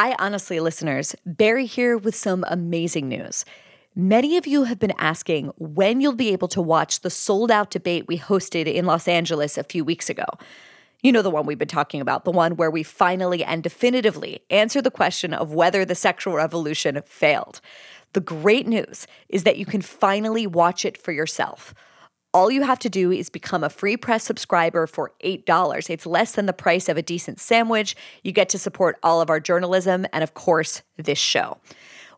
Hi, honestly, listeners. Bari here with some amazing news. Many of you have been asking when you'll be able to watch the sold out debate we hosted in Los Angeles a few weeks ago. You know the one we've been talking about, the one where we finally and definitively answer the question of whether the sexual revolution failed. The great news is that you can finally watch it for yourself. All you have to do is become a free press subscriber for $8. It's less than the price of a decent sandwich. You get to support all of our journalism and, of course, this show.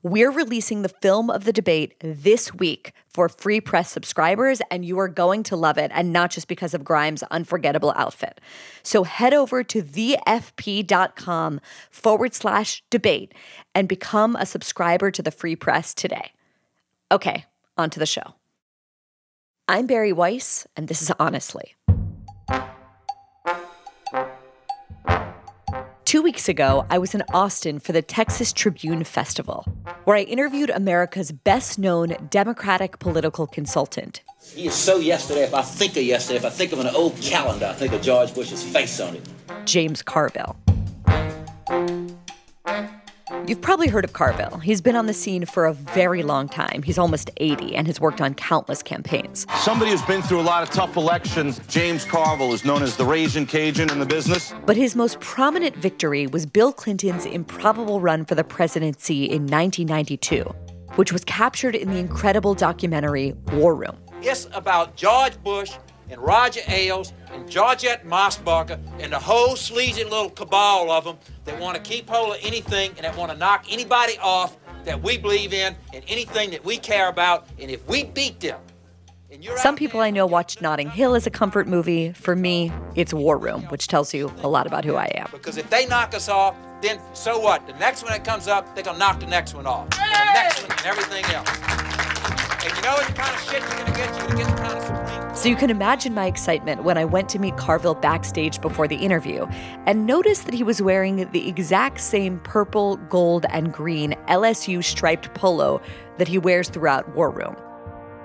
We're releasing the film of the debate this week for free press subscribers, and you are going to love it, and not just because of Grimes' unforgettable outfit. So head over to thefp.com forward slash debate and become a subscriber to the free press today. Okay, on to the show. I'm Bari Weiss, and this is Honestly. Two weeks ago, I was in Austin for the Texas Tribune Festival, where I interviewed America's best known Democratic political consultant. He is so yesterday. If I think of yesterday, if I think of an old calendar, I think of George Bush's face on it. James Carville. You've probably heard of Carville. He's been on the scene for a very long time. He's almost 80 and has worked on countless campaigns. Somebody who's been through a lot of tough elections, James Carville is known as the Raging Cajun in the business. But his most prominent victory was Bill Clinton's improbable run for the presidency in 1992, which was captured in the incredible documentary War Room. It's about George Bush and Roger Ailes and Georgette Mosbacher and the whole sleazy little cabal of them that want to keep hold of anything and that want to knock anybody off that we believe in and anything that we care about. And if we beat them, some people I know watch Notting Hill as a comfort movie. For me, it's War Room, which tells you a lot about who I am. Because if they knock us off, then so what? The next one that comes up, they're going to knock the next one off. And the next one and everything else. And you know what kind of shit you're going to get? You're going to get the kind of so you can imagine my excitement when I went to meet Carville backstage before the interview and noticed that he was wearing the exact same purple, gold, and green LSU striped polo that he wears throughout War Room.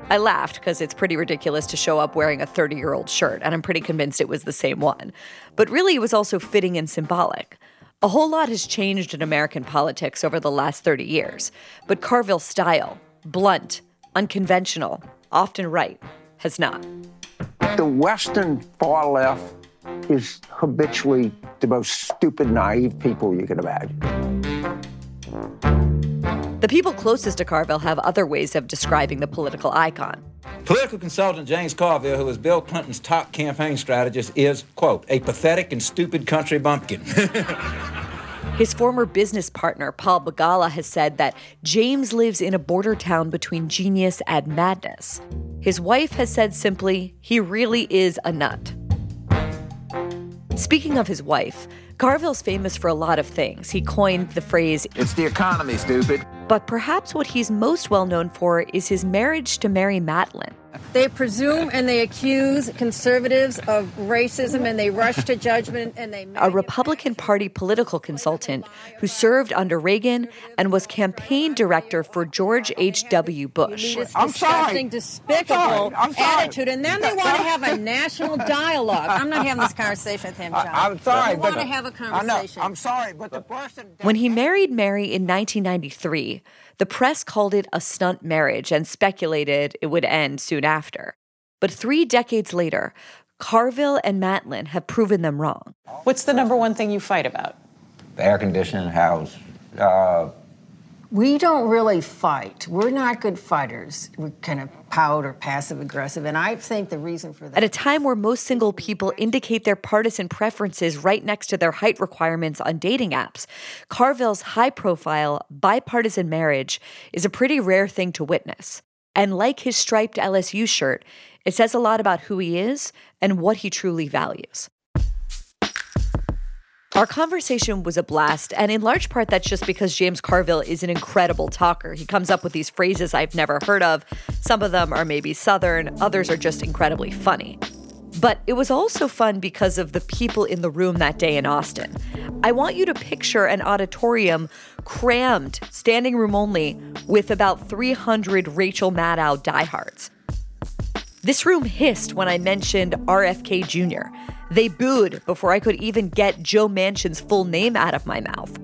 I laughed because it's pretty ridiculous to show up wearing a 30 year old shirt, and I'm pretty convinced it was the same one. But really, it was also fitting and symbolic. A whole lot has changed in American politics over the last 30 years, but Carville's style, blunt, unconventional, often right, has not. The Western far left is habitually the most stupid, naive people you can imagine. The people closest to Carville have other ways of describing the political icon. Political consultant James Carville, who was Bill Clinton's top campaign strategist, is, quote, a pathetic and stupid country bumpkin. His former business partner, Paul Begala, has said that James lives in a border town between genius and madness. His wife has said simply, he really is a nut. Speaking of his wife, Carville's famous for a lot of things. He coined the phrase, It's the economy, stupid. But perhaps what he's most well known for is his marriage to Mary Matalin. They presume and they accuse conservatives of racism and they rush to judgment and they. A Republican Party political consultant who served under Reagan and was campaign director for George H.W. Bush. I'm sorry. despicable I'm sorry. I'm sorry. attitude. And then they want to have a national dialogue. I'm not having this conversation with him, John. I, am sorry. They want to have a conversation. I'm sorry, but the person. When he married Mary in 1993, the press called it a stunt marriage and speculated it would end soon after. But three decades later, Carville and Matalin have proven them wrong. What's the number one thing you fight about? The air conditioning house, uh, we don't really fight. We're not good fighters. We're kind of pout or passive aggressive. And I think the reason for that. At a time where most single people indicate their partisan preferences right next to their height requirements on dating apps, Carville's high profile, bipartisan marriage is a pretty rare thing to witness. And like his striped LSU shirt, it says a lot about who he is and what he truly values. Our conversation was a blast, and in large part, that's just because James Carville is an incredible talker. He comes up with these phrases I've never heard of. Some of them are maybe Southern, others are just incredibly funny. But it was also fun because of the people in the room that day in Austin. I want you to picture an auditorium crammed, standing room only, with about 300 Rachel Maddow diehards. This room hissed when I mentioned RFK Jr. They booed before I could even get Joe Manchin's full name out of my mouth.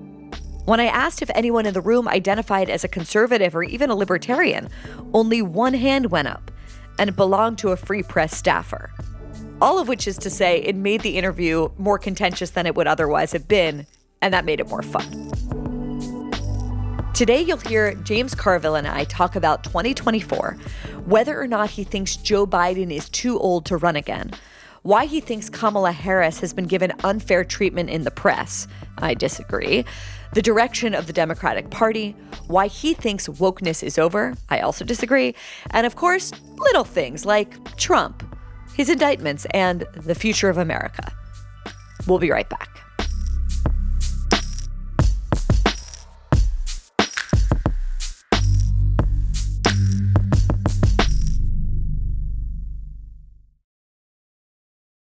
When I asked if anyone in the room identified as a conservative or even a libertarian, only one hand went up, and it belonged to a Free Press staffer. All of which is to say, it made the interview more contentious than it would otherwise have been, and that made it more fun. Today, you'll hear James Carville and I talk about 2024, whether or not he thinks Joe Biden is too old to run again, why he thinks Kamala Harris has been given unfair treatment in the press. I disagree. The direction of the Democratic Party, why he thinks wokeness is over. I also disagree. And of course, little things like Trump, his indictments, and the future of America. We'll be right back.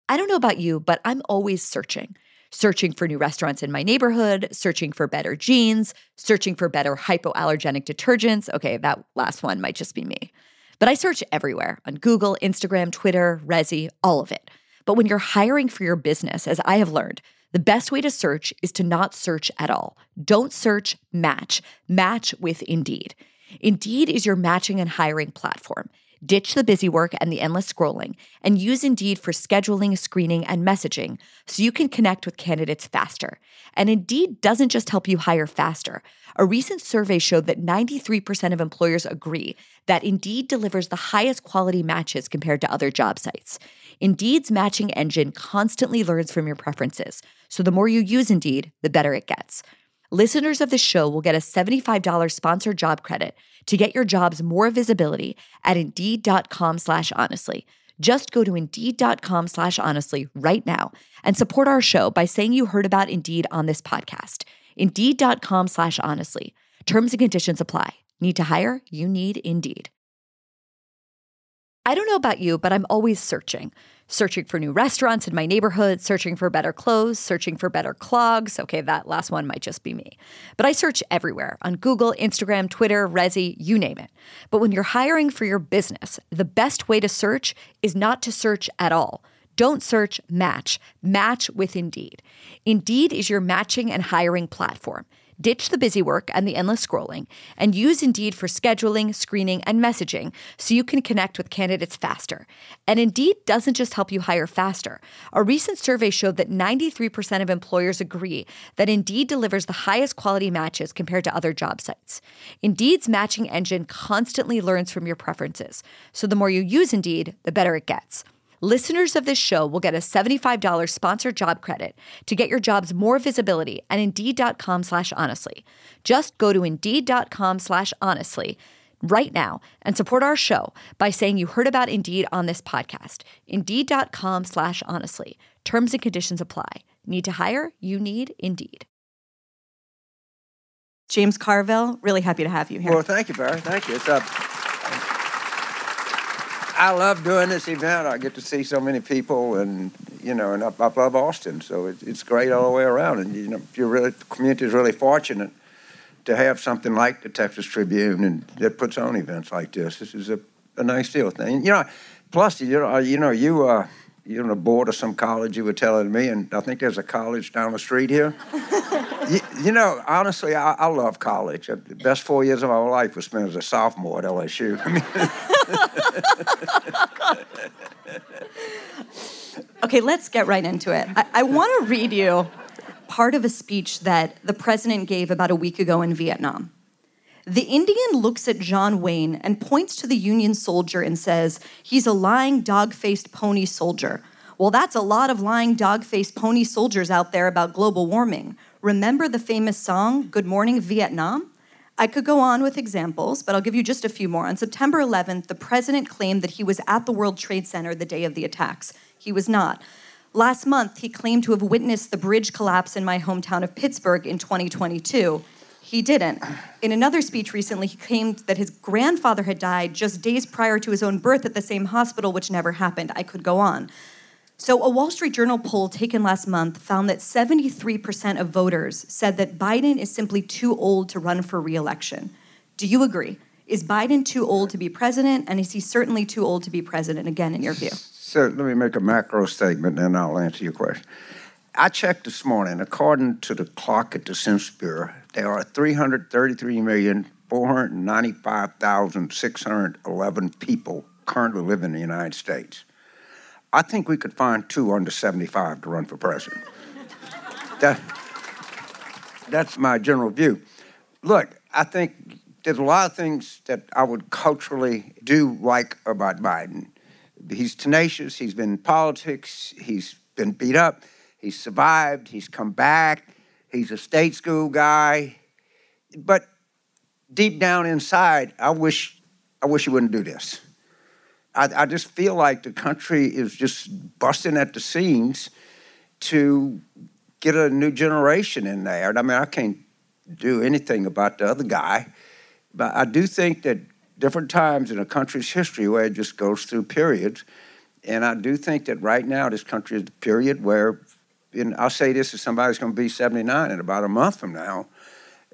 I don't know about you, but I'm always searching. Searching for new restaurants in my neighborhood, searching for better jeans, searching for better hypoallergenic detergents. Okay, that last one might just be me. But I search everywhere on Google, Instagram, Twitter, Resy, all of it. But when you're hiring for your business, as I have learned, the best way to search is to not search at all. Don't search, match. Match with Indeed. Indeed is your matching and hiring platform. Ditch the busy work and the endless scrolling and use Indeed for scheduling, screening, and messaging so you can connect with candidates faster. And Indeed doesn't just help you hire faster. A recent survey showed that 93% of employers agree that Indeed delivers the highest quality matches compared to other job sites. Indeed's matching engine constantly learns from your preferences, so the more you use Indeed, the better it gets. Listeners of the show will get a $75 sponsored job credit to get your jobs more visibility at Indeed.com slash honestly. Just go to Indeed.com slash honestly right now and support our show by saying you heard about Indeed on this podcast. Indeed.com slash honestly. Terms and conditions apply. Need to hire? You need Indeed. I don't know about you, but I'm always searching. Searching for new restaurants in my neighborhood, searching for better clothes, searching for better clogs. Okay, that last one might just be me. But I search everywhere on Google, Instagram, Twitter, Resy, you name it. But when you're hiring for your business, the best way to search is not to search at all. Don't search, match. Match with Indeed. Indeed is your matching and hiring platform. Ditch the busy work and the endless scrolling and use Indeed for scheduling, screening, and messaging so you can connect with candidates faster. And Indeed doesn't just help you hire faster. A recent survey showed that 93% of employers agree that Indeed delivers the highest quality matches compared to other job sites. Indeed's matching engine constantly learns from your preferences. So the more you use Indeed, the better it gets. Listeners of this show will get a $75 sponsored job credit to get your jobs more visibility at Indeed.com slash honestly. Just go to Indeed.com slash honestly right now and support our show by saying you heard about Indeed on this podcast. Indeed.com slash honestly. Terms and conditions apply. Need to hire? You need Indeed. James Carville, really happy to have you here. Well, thank you, Bari. Thank you. It's up. I love doing this event. I get to see so many people, and you know, and I, I love Austin, so it, it's great all the way around. And you know, you're really the community is really fortunate to have something like the Texas Tribune and that puts on events like this. This is a, a nice deal thing. You know, plus you know, you know, you uh, you're on the board of some college. You were telling me, and I think there's a college down the street here. you, you, know, honestly, I, I, love college. The best four years of my life was spent as a sophomore at LSU. I mean. okay, let's get right into it. I, I want to read you part of a speech that the president gave about a week ago in Vietnam. The Indian looks at John Wayne and points to the Union soldier and says, He's a lying, dog faced pony soldier. Well, that's a lot of lying, dog faced pony soldiers out there about global warming. Remember the famous song, Good Morning Vietnam? I could go on with examples, but I'll give you just a few more. On September 11th, the president claimed that he was at the World Trade Center the day of the attacks. He was not. Last month, he claimed to have witnessed the bridge collapse in my hometown of Pittsburgh in 2022. He didn't. In another speech recently, he claimed that his grandfather had died just days prior to his own birth at the same hospital, which never happened. I could go on. So, a Wall Street Journal poll taken last month found that 73% of voters said that Biden is simply too old to run for reelection. Do you agree? Is Biden too old to be president? And is he certainly too old to be president again, in your view? So, let me make a macro statement and I'll answer your question. I checked this morning. According to the clock at the Census Bureau, there are 333,495,611 people currently living in the United States. I think we could find two under 75 to run for president. that, that's my general view. Look, I think there's a lot of things that I would culturally do like about Biden. He's tenacious, he's been in politics, he's been beat up, he's survived, he's come back, he's a state school guy. But deep down inside, I wish I wish he wouldn't do this. I, I just feel like the country is just busting at the seams to get a new generation in there. I mean, I can't do anything about the other guy, but I do think that different times in a country's history where it just goes through periods, and I do think that right now this country is the period where, and I'll say this as somebody who's going to be 79 in about a month from now.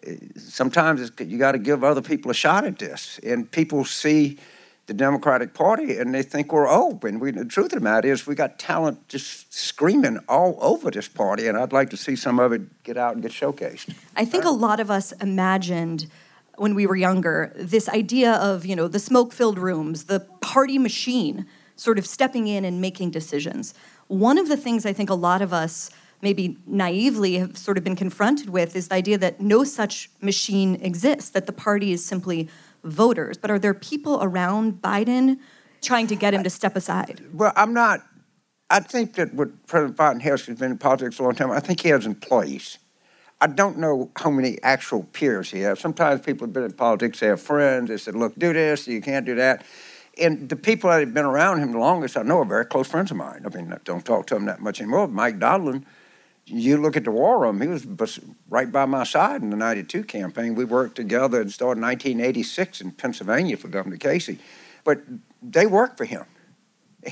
Eh, sometimes you got to give other people a shot at this, and people see the Democratic Party and they think we're open. Oh, we, the truth of the matter is, we got talent just screaming all over this party, and I'd like to see some of it get out and get showcased. I think a lot of us imagined when we were younger this idea of you know the smoke-filled rooms, the party machine, sort of stepping in and making decisions. One of the things I think a lot of us maybe naively have sort of been confronted with is the idea that no such machine exists, that the party is simply voters, but are there people around Biden trying to get him to step aside? Well, I'm not. I think that what President Biden has been in politics a long time. I think he has employees. I don't know how many actual peers he has. Sometimes people have been in politics, they have friends, they said, look, do this, you can't do that. And the people that have been around him the longest, I know, are very close friends of mine. I mean, I don't talk to him that much anymore. Mike Donilon, you look at the war room, he was right by my side in the 92 campaign. We worked together and started in 1986 in Pennsylvania for Governor Casey. But they work for him.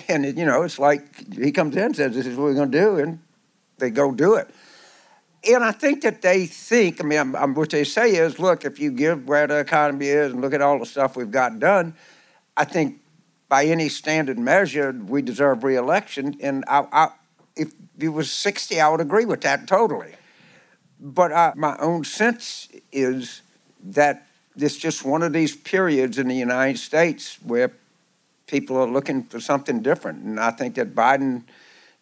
And, it, you know, it's like he comes in and says, this is what we're going to do, and they go do it. And I think that they think, I mean, I'm, I'm, what they say is, look, if you give where the economy is and look at all the stuff we've got done, I think by any standard measure, we deserve reelection. And I, I if it was 60, I would agree with that totally. But uh, my own sense is that it's just one of these periods in the United States where people are looking for something different. And I think that Biden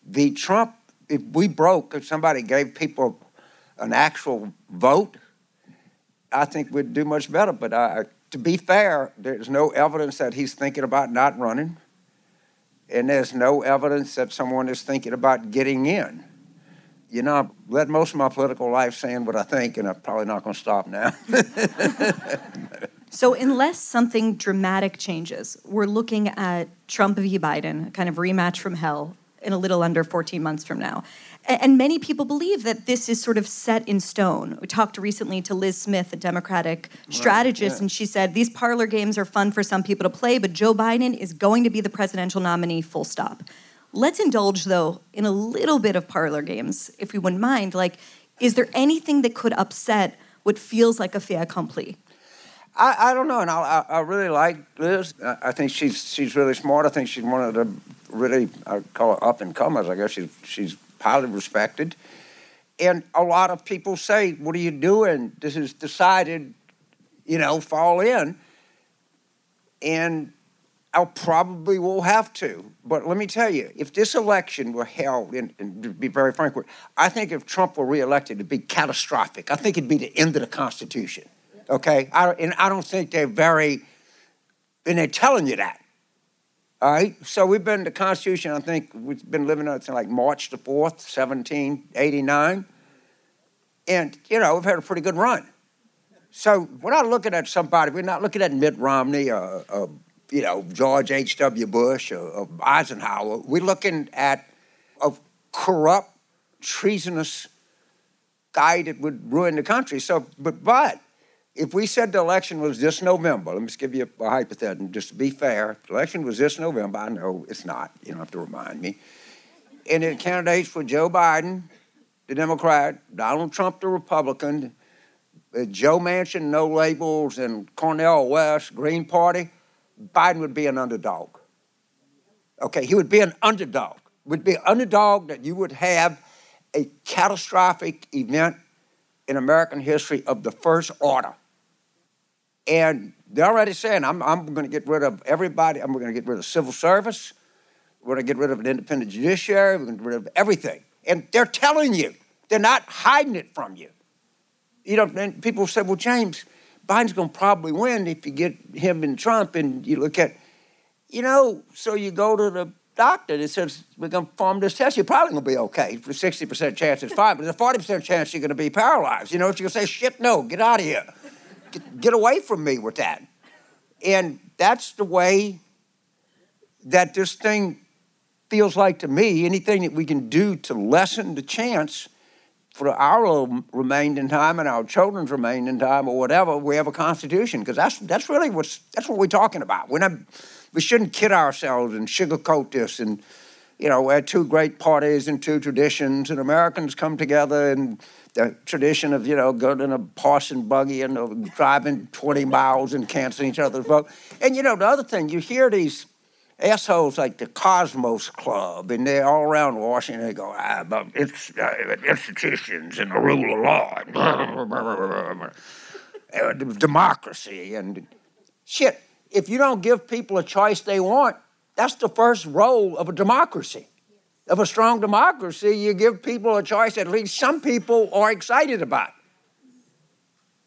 v. Trump, if we broke, if somebody gave people an actual vote, I think we'd do much better. But uh, to be fair, there's no evidence that he's thinking about not running and there's no evidence that someone is thinking about getting in. You know, I've led most of my political life saying what I think, and I'm probably not going to stop now. so, unless something dramatic changes, we're looking at Trump v. Biden, kind of rematch from hell, in a little under 14 months from now. And many people believe that this is sort of set in stone. We talked recently to Liz Smith, a Democratic strategist, yeah. and she said these parlor games are fun for some people to play, but Joe Biden is going to be the presidential nominee, full stop. Let's indulge, though, in a little bit of parlor games, if we wouldn't mind. Like, is there anything that could upset what feels like a fait accompli? I, I don't know, and I, I, really like Liz. I, I think she's she's really smart. I think she's one of the really I call her up and comers. I guess she's she's highly respected. And a lot of people say, What are you doing? This is decided, you know, fall in. And I probably will have to. But let me tell you, if this election were held, and, and to be very frank with I think if Trump were reelected, it'd be catastrophic. I think it'd be the end of the Constitution. Okay? I, and I don't think they're very, and they're telling you that. All right, so we've been the Constitution. I think we've been living on like March the fourth, seventeen eighty nine, and you know we've had a pretty good run. So we're not looking at somebody. We're not looking at Mitt Romney or, or you know George H. W. Bush or, or Eisenhower. We're looking at a corrupt, treasonous guy that would ruin the country. So, but but if we said the election was this November, let me just give you a, hypothetical, just to be fair. If the election was this November, I know it's not. You don't have to remind me. And the candidates were Joe Biden, the Democrat, Donald Trump, the Republican, uh, Joe Manchin, no labels, and Cornel West, Green Party. Biden would be an underdog. Okay, he would be an underdog. Would be an underdog that you would have a catastrophic event in American history of the first order. And they're already saying, I'm, I'm going to get rid of everybody. I'm going to get rid of civil service. We're going to get rid of an independent judiciary. We're going to get rid of everything. And they're telling you, they're not hiding it from you. You know, and people say, well, James, Biden's going to probably win if you get him and Trump. And you look at, you know, so you go to the doctor that says, we're going to perform this test. You're probably going to be okay. For 60% chance it's fine, but there's a 40% chance you're going to be paralyzed. You know, you're going to say, shit, no, get out of here. Get, away from me with that. And that's the way that this thing feels like to me. Anything that we can do to lessen the chance for our remaining time and our children's remaining time or whatever, we have a constitution because that's that's really what's that's what we're talking about. We're not, we shouldn't kid ourselves and sugarcoat this and you know we had two great parties and two traditions and Americans come together and the tradition of you know going in a horse and buggy and uh, driving 20 miles and canceling each other's vote. And you know the other thing you hear these assholes like the Cosmos Club, and they're all around Washington. They go, ah, but it's uh, institutions and the rule of law, uh, democracy, and shit. If you don't give people a choice they want, that's the first role of a democracy. Of a strong democracy, you give people a choice at least some people are excited about.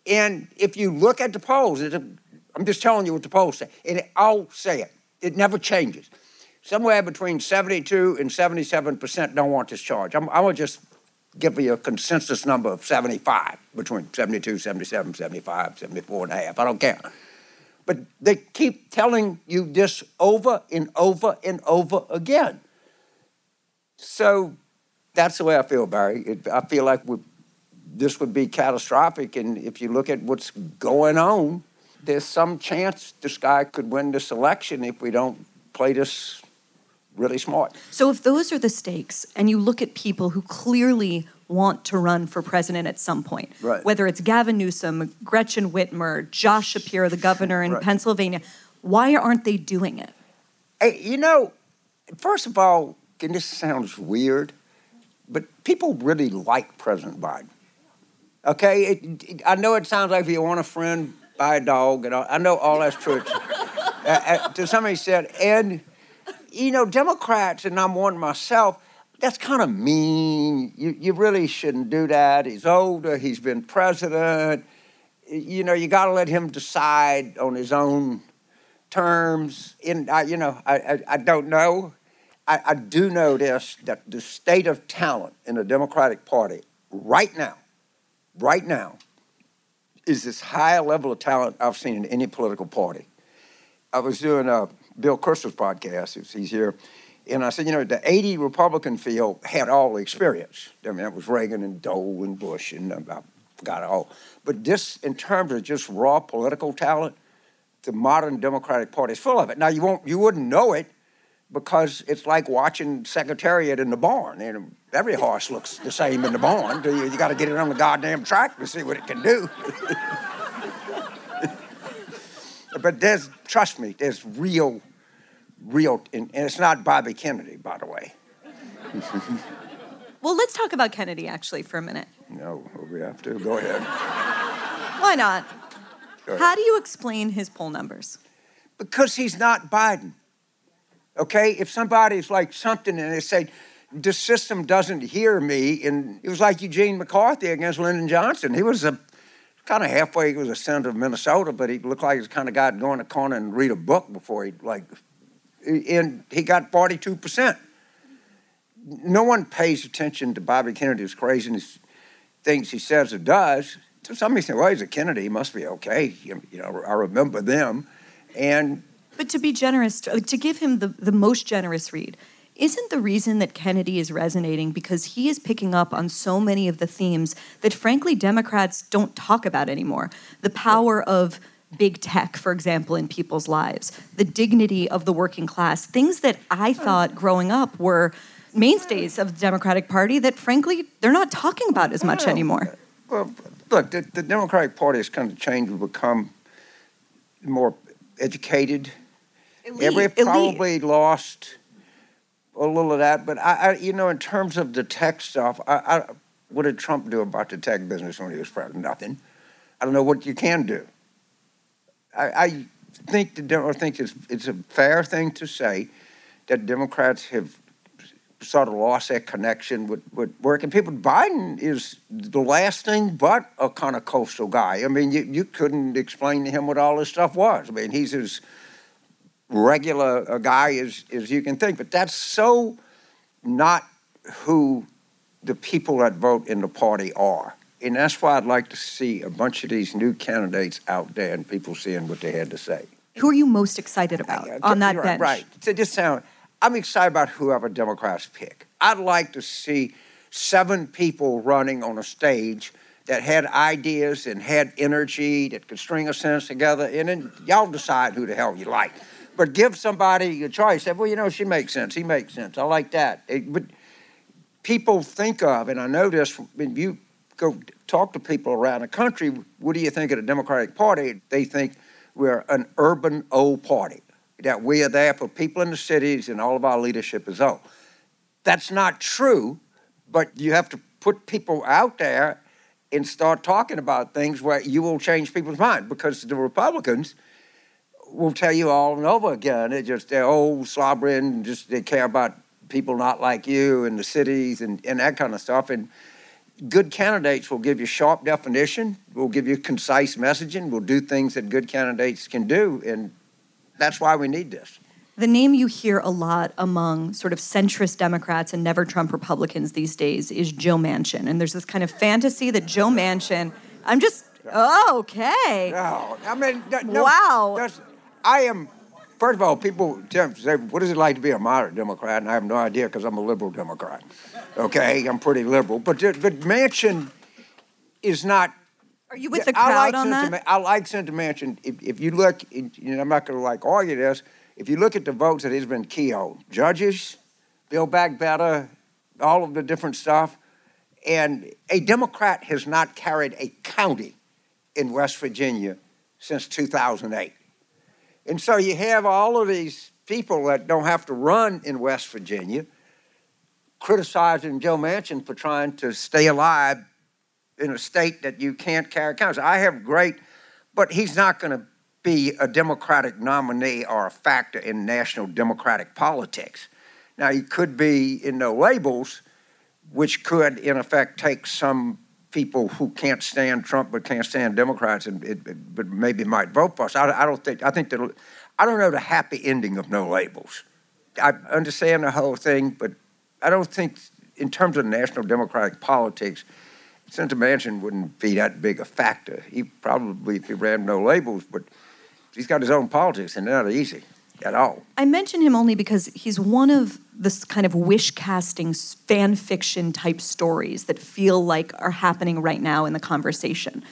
And if you look at the polls, I'm just telling you what the polls say, and I'll say it it never changes. Somewhere between 72 and 77% don't want this charge. I'm, I'm going to just give you a consensus number of 75, between 72, 77, 75, 74 and a half. I don't care. But they keep telling you this over and over and over again. So that's the way I feel, Bari. It, I feel like this would be catastrophic. And if you look at what's going on, there's some chance this guy could win this election if we don't play this really smart. So, if those are the stakes, and you look at people who clearly want to run for president at some point, right. whether it's Gavin Newsom, Gretchen Whitmer, Josh Shapiro, the governor in right. Pennsylvania, why aren't they doing it? Hey, you know, first of all, and this sounds weird, but people really like President Biden. Okay, it, it, I know it sounds like if you want a friend, buy a dog, and I know all that's true. uh, uh, to somebody said, and you know, Democrats, and I'm one myself. That's kind of mean. You, you really shouldn't do that. He's older. He's been president. You know, you got to let him decide on his own terms. In I, you know, I, I, I don't know. I, I do know this that the state of talent in the Democratic Party right now, right now, is this high level of talent I've seen in any political party. I was doing a Bill Kristol's podcast, he's here, and I said, you know, the 80 Republican field had all the experience. I mean, that was Reagan and Dole and Bush, and uh, I forgot it all. But this, in terms of just raw political talent, the modern Democratic Party is full of it. Now, you, won't, you wouldn't know it because it's like watching Secretariat in the barn. And every horse looks the same in the barn. You, you got to get it on the goddamn track to see what it can do. but there's, trust me, there's real, real, and, and it's not Bobby Kennedy, by the way. well, let's talk about Kennedy actually for a minute. No, we have to. Go ahead. Why not? How do you explain his poll numbers? Because he's not Biden. Okay? If somebody's like something and they say, the system doesn't hear me, and it was like Eugene McCarthy against Lyndon Johnson. He was a kind of halfway, he was a senator of Minnesota, but he looked like he was kind of guy to go in the corner and read a book before he, like, and he got 42%. No one pays attention to Bobby Kennedy's crazy things he says or does. So somebody said, well, he's a Kennedy, he must be okay. You know, I remember them. And but to be generous, to, to give him the, the most generous read, isn't the reason that Kennedy is resonating because he is picking up on so many of the themes that, frankly, Democrats don't talk about anymore? The power of big tech, for example, in people's lives, the dignity of the working class, things that I thought growing up were mainstays of the Democratic Party that, frankly, they're not talking about as much anymore. Well, look, the, the Democratic Party has kind of changed to become more educated Elite, we've probably lost a little of that, but I, I, you know, in terms of the tech stuff, I, I, what did Trump do about the tech business when he was president? Nothing. I don't know what you can do. I, I think the I think it's it's a fair thing to say that Democrats have sort of lost that connection with, with working people. Biden is the last thing but a kind of coastal guy. I mean, you, you couldn't explain to him what all this stuff was. I mean, he's as regular a guy as, as you can think, but that's so not who the people that vote in the party are. And that's why I'd like to see a bunch of these new candidates out there and people seeing what they had to say. Who are you most excited about on that right, bench? Right. So just sound, I'm excited about whoever Democrats pick. I'd like to see seven people running on a stage that had ideas and had energy that could string a sentence together, and then y'all decide who the hell you like. But give somebody a choice. Well, you know, she makes sense. He makes sense. I like that. It, but people think of, and I know this when you go talk to people around the country, what do you think of the Democratic Party? They think we're an urban old party, that we are there for people in the cities and all of our leadership is old. That's not true, but you have to put people out there and start talking about things where you will change people's mind because the Republicans will tell you all and over again. They're just they're old, slobbering, just they care about people not like you and the cities and, and that kind of stuff. And good candidates will give you sharp definition, will give you concise messaging, will do things that good candidates can do. And that's why we need this. The name you hear a lot among sort of centrist Democrats and never Trump Republicans these days is Joe Manchin. And there's this kind of fantasy that Joe Manchin, I'm just, oh, okay. No, I mean, no, Wow. I am, first of all, people say, what is it like to be a moderate Democrat? And I have no idea because I'm a liberal Democrat. Okay, I'm pretty liberal. But, but Manchin is not Are you with the I crowd like on Senator that? I like Senator Manchin. If, if you look, you know, I'm not going to like argue this. If you look at the votes that he's been key on, judges, Build Back Better, all of the different stuff, and a Democrat has not carried a county in West Virginia since 2008. And so you have all of these people that don't have to run in West Virginia criticizing Joe Manchin for trying to stay alive in a state that you can't carry. I have great, but he's not going to be a Democratic nominee or a factor in national Democratic politics. Now, he could be in no labels, which could, in effect, take some people who can't stand Trump but can't stand Democrats and it, it- but maybe might vote for us. I, I don't think, I think that, I don't know the happy ending of no labels. I understand the whole thing, but I don't think, in terms of national Democratic politics, Senator Manchin wouldn't be that big a factor. He probably, if he ran no labels, but he's got his own politics, and they're not easy at all. I mention him only because he's one of this kind of wish casting fan fiction type stories that feel like are happening right now in the conversation.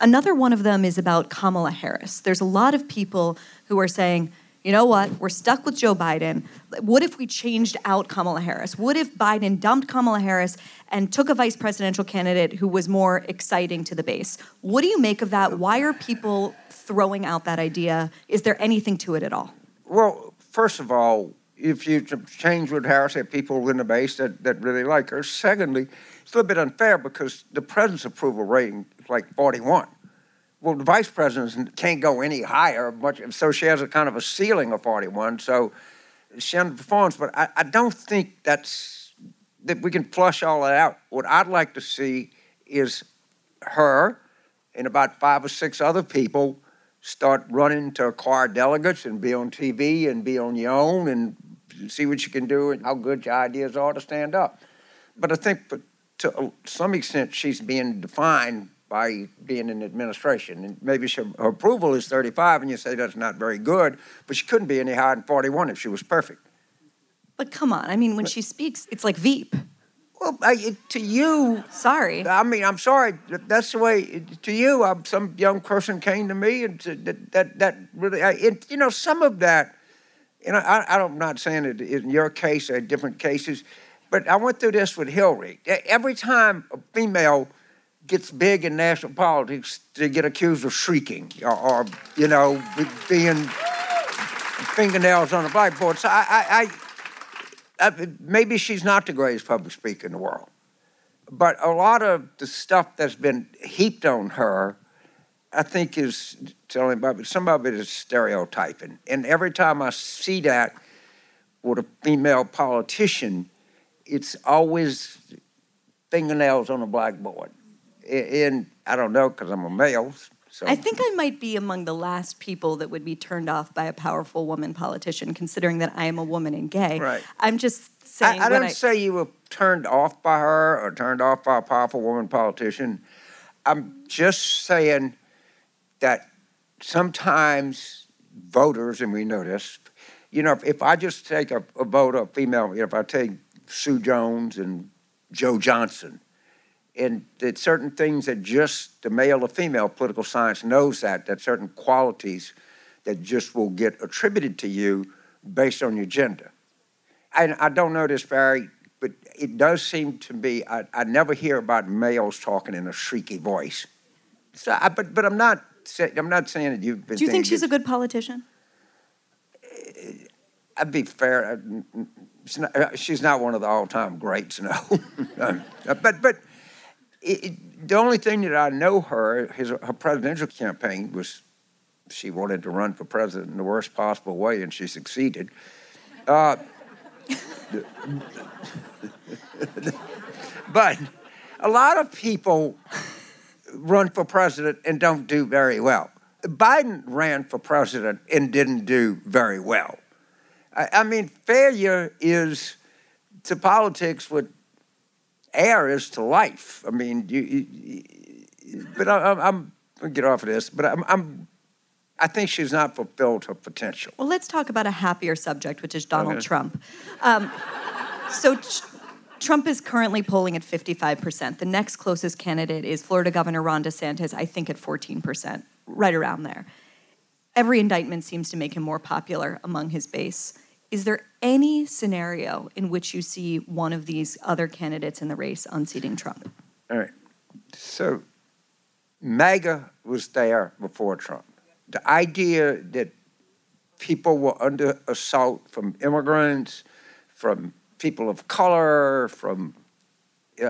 Another one of them is about Kamala Harris. There's a lot of people who are saying, you know what, we're stuck with Joe Biden. What if we changed out Kamala Harris? What if Biden dumped Kamala Harris and took a vice presidential candidate who was more exciting to the base? What do you make of that? Why are people throwing out that idea? Is there anything to it at all? Well, first of all, if you change with Harris, are people in the base that, that really like her. Secondly, it's a little bit unfair because the president's approval rating is like 41. Well, the vice president can't go any higher, much, so she has a kind of a ceiling of 41. So she underperforms, but I, I don't think that's that we can flush all that out. What I'd like to see is her and about five or six other people start running to acquire delegates and be on TV and be on your own and see what you can do and how good your ideas are to stand up. But I think but to uh, some extent she's being defined by being in administration. And maybe she, her approval is 35 and you say that's not very good, but she couldn't be any higher than 41 if she was perfect. But come on, I mean, when she speaks, it's like Veep. Well, I, to you, Sorry. I mean, I'm sorry. That's the way. To you, I'm, some young person came to me and said that that, that really. I, it, you know, some of that. You know, I, I, I'm not saying it in your case or different cases, but I went through this with Hillary. Every time a female gets big in national politics, they get accused of shrieking or, or you know, being fingernails on a blackboard. So I, I, I, maybe she's not the greatest public speaker in the world. but a lot of the stuff that's been heaped on her, I think is telling about some of it is stereotyping. And every time I see that with a female politician, it's always fingernails on a blackboard. And I don't know because I'm a male. So I think I might be among the last people that would be turned off by a powerful woman politician, considering that I am a woman and gay. Right. I'm just saying. I, I don't say you were turned off by her or turned off by a powerful woman politician. I'm just saying that sometimes voters, and we know this, you know, if, if I just take a, a vote of female, you know, if I take Sue Jones and Joe Johnson, and that certain things that just the male or female political science knows that, that certain qualities that just will get attributed to you based on your gender. And I don't know this, Bari, but it does seem to be, I, I never hear about males talking in a shrieky voice. So, I, but, but I'm not, say, I'm not saying that you've been. Do you think she's a good politician? I'd be fair. uh, She's not, uh, she's not one of the all-time greats, no. But but it, it, the only thing that I know her, his, her presidential campaign was she wanted to run for president in the worst possible way, and she succeeded. Uh, but a lot of people run for president and don't do very well. Biden ran for president and didn't do very well. I, I mean, failure is to politics what air is to life. I mean, you. you- but I, I'm, I'm gonna get off of this. But I'm, I'm, I think she's not fulfilled her potential. Well, let's talk about a happier subject, which is Donald Okay. Trump. Um, so, tr- Trump is currently polling at 55%. The next closest candidate is Florida Governor Ron DeSantis, I think at 14%, right around there. Every indictment seems to make him more popular among his base. Is there any scenario in which you see one of these other candidates in the race unseating Trump? All right. So, MAGA was there before Trump. The idea that people were under assault from immigrants, from people of color, from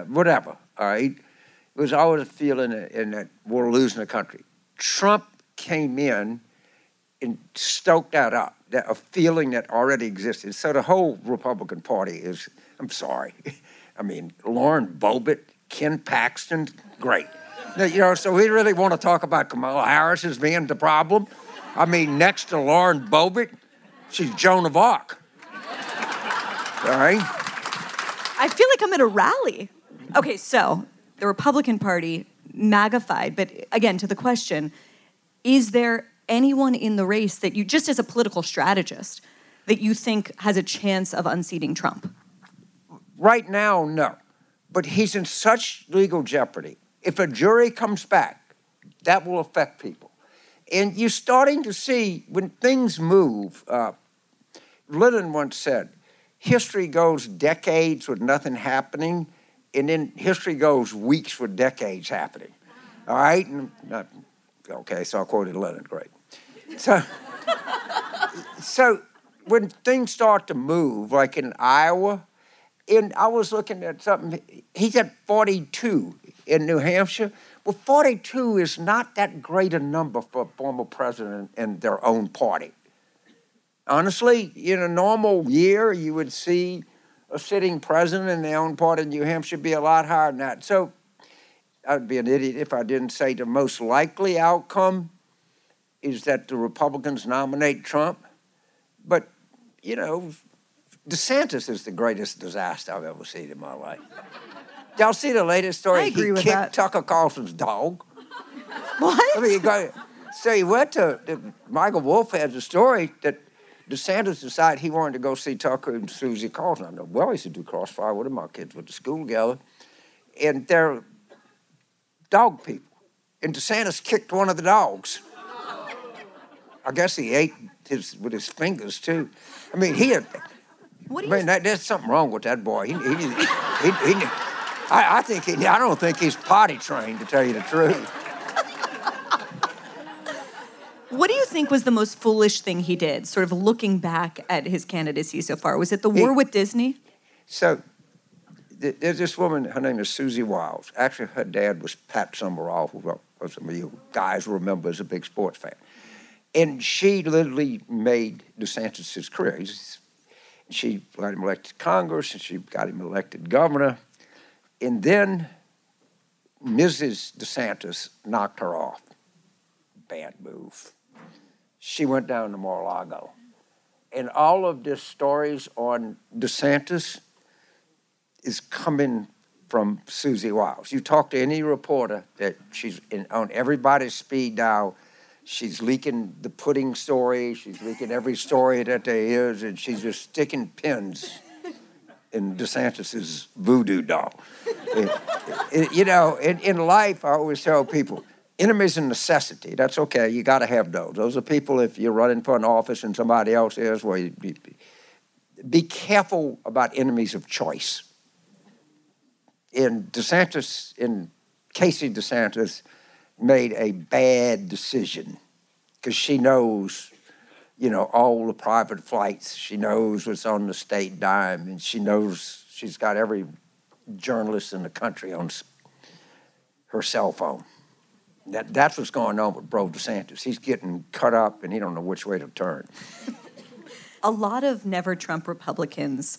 whatever, all right? It was always a feeling in that we're losing the country. Trump came in and stoked that up, that a feeling that already existed. So the whole Republican Party is, I'm sorry, I mean, Lauren Boebert, Ken Paxton, great. You know, so we really want to talk about Kamala Harris as being the problem. I mean, next to Lauren Boebert, she's Joan of Arc. All right? I feel like I'm at a rally. Okay, so the Republican Party magnified, but again, to the question, is there anyone in the race that you, just as a political strategist, that you think has a chance of unseating Trump? Right now, no. But he's in such legal jeopardy. If a jury comes back, that will affect people. And you're starting to see when things move. Uh, Lenin once said, history goes decades with nothing happening, and then history goes weeks with decades happening. All right? And, uh, okay, so I quoted Lenin, great. So, so when things start to move, like in Iowa, and I was looking at something, he's at 42 in New Hampshire. Well, 42 is not that great a number for a former president in their own party. Honestly, in a normal year, you would see a sitting president in their own part of New Hampshire be a lot higher than that. So I'd be an idiot if I didn't say the most likely outcome is that the Republicans nominate Trump. But, you know, DeSantis is the greatest disaster I've ever seen in my life. Y'all see the latest story? I agree he with kicked that. Tucker Carlson's dog. What? I mean, you go, so he went to, the, Michael Wolff has a story that DeSantis decided he wanted to go see Tucker and Susie Carlson. I know, well, he used to do crossfire with. My kids went to school together. And they're dog people. And DeSantis kicked one of the dogs. I guess he ate his with his fingers too. I mean, he had, What do I you mean, that, there's something wrong with that boy. He, he, he, he, he- I, I think he, I don't think he's potty trained to tell you the truth. What do you think was the most foolish thing he did, sort of looking back at his candidacy so far? Was it the war with Disney? So th- there's this woman, her name is Susie Wiles. Actually, her dad was Pat Summerall, who who some of you guys remember as a big sports fan. And she literally made DeSantis' career. She got him elected to Congress, and she got him elected governor. And then Mrs. DeSantis knocked her off. Bad move. She went down to Mar-a-Lago. And all of the stories on DeSantis is coming from Susie Wiles. You talk to any reporter that she's in, on everybody's speed dial. She's leaking the pudding story. She's leaking every story that there is, and she's just sticking pins in DeSantis's voodoo doll. It- it- you know, in, in life, I always tell people, enemies a necessity. That's okay. You got to have those. Those are people. If you're running for an office and somebody else is, well, you, be, be careful about enemies of choice in DeSantis, in Casey DeSantis, made a bad decision because she knows, you know, all the private flights. She knows what's on the state dime, and she knows she's got every journalist in the country on her cell phone. That, that's what's going on with Bro DeSantis. He's getting cut up, and he don't know which way to turn. a lot of never Trump Republicans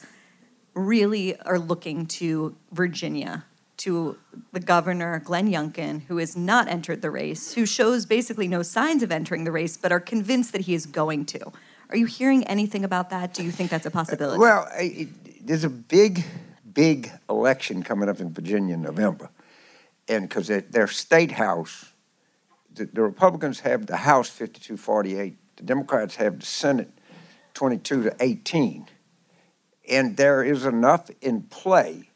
really are looking to Virginia, to the governor, Glenn Youngkin, who has not entered the race, who shows basically no signs of entering the race, but are convinced that he is going to. Are you hearing anything about that? Do you think that's a possibility? Uh, well, I- it, there's a big, big election coming up in Virginia in November. And because their state house, the, the Republicans have the House 5248, the Democrats have the Senate 22 to 18. And there is enough in play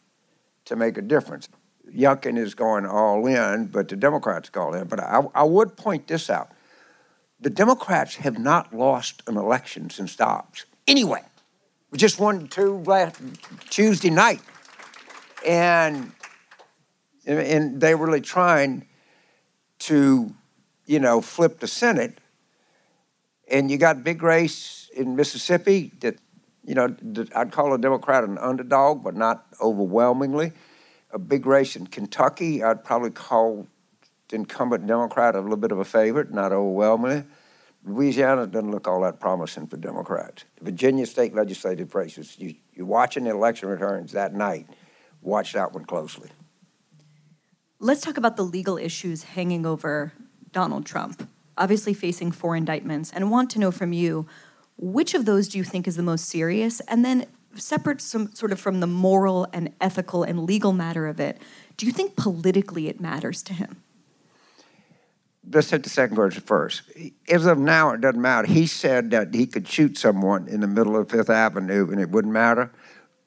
to make a difference. Youngkin is going all in, but the Democrats go all in. But I, I would point this out. The Democrats have not lost an election since Dobbs. Anyway, we just won two last Tuesday night. And, and- and they were really trying to, you know, flip the Senate. And you got big race in Mississippi that, you know, I'd call a Democrat an underdog, but not overwhelmingly. A big race in Kentucky, I'd probably call the incumbent Democrat a little bit of a favorite, not overwhelmingly. Louisiana doesn't look all that promising for Democrats. The Virginia state legislative races, you, you're watching the election returns that night. Watch that one closely. Let's talk about the legal issues hanging over Donald Trump, obviously facing four indictments, and want to know from you which of those do you think is the most serious? And then, separate some, sort of from the moral and ethical and legal matter of it, do you think politically it matters to him? Let's hit the second question first. As of now, it doesn't matter. He said that he could shoot someone in the middle of Fifth Avenue and it wouldn't matter.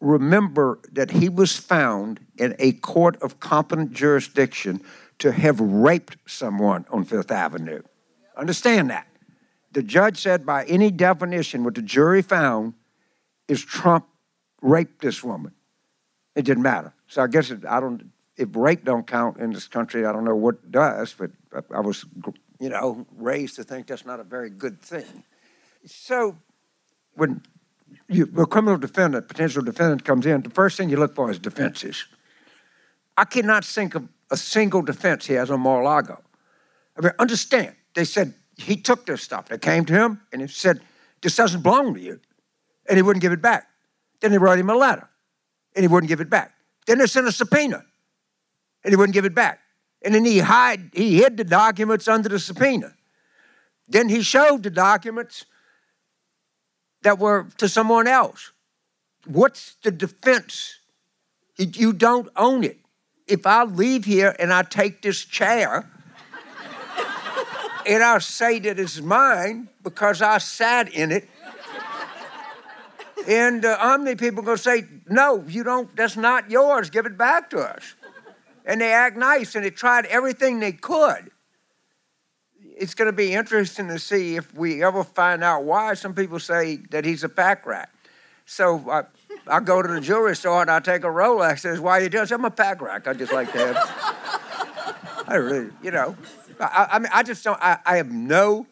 Remember that he was found in a court of competent jurisdiction to have raped someone on Fifth Avenue. Understand that. The judge said, by any definition, what the jury found is Trump raped this woman. It didn't matter. So I guess it, I don't. If rape don't count in this country, I don't know what does. But I- I was, you know, raised to think that's not a very good thing. So when you, a criminal defendant, potential defendant comes in, the first thing you look for is defenses. I cannot think of a single defense he has on Mar-a-Lago. I mean, understand, they said he took their stuff. They came to him and he said, this doesn't belong to you. And he wouldn't give it back. Then they wrote him a letter and he wouldn't give it back. Then they sent a subpoena and he wouldn't give it back. And then he hide, he hid the documents under the subpoena. Then he showed the documents that were to someone else. What's the defense? You- You don't own it. If I leave here and I take this chair and I say that it's mine because I sat in it, and uh, the Omni people are going to say, no, you don't, that's not yours, give it back to us. And they act nice and they tried everything they could. It's going to be interesting to see if we ever find out why some people say that he's a pack rat. So I, I go to the jewelry store and I take a Rolex. Says, "Why you do?" I say, "I'm a pack rat. I just like to have." I really, you know, I, I mean, I just don't. I, I have no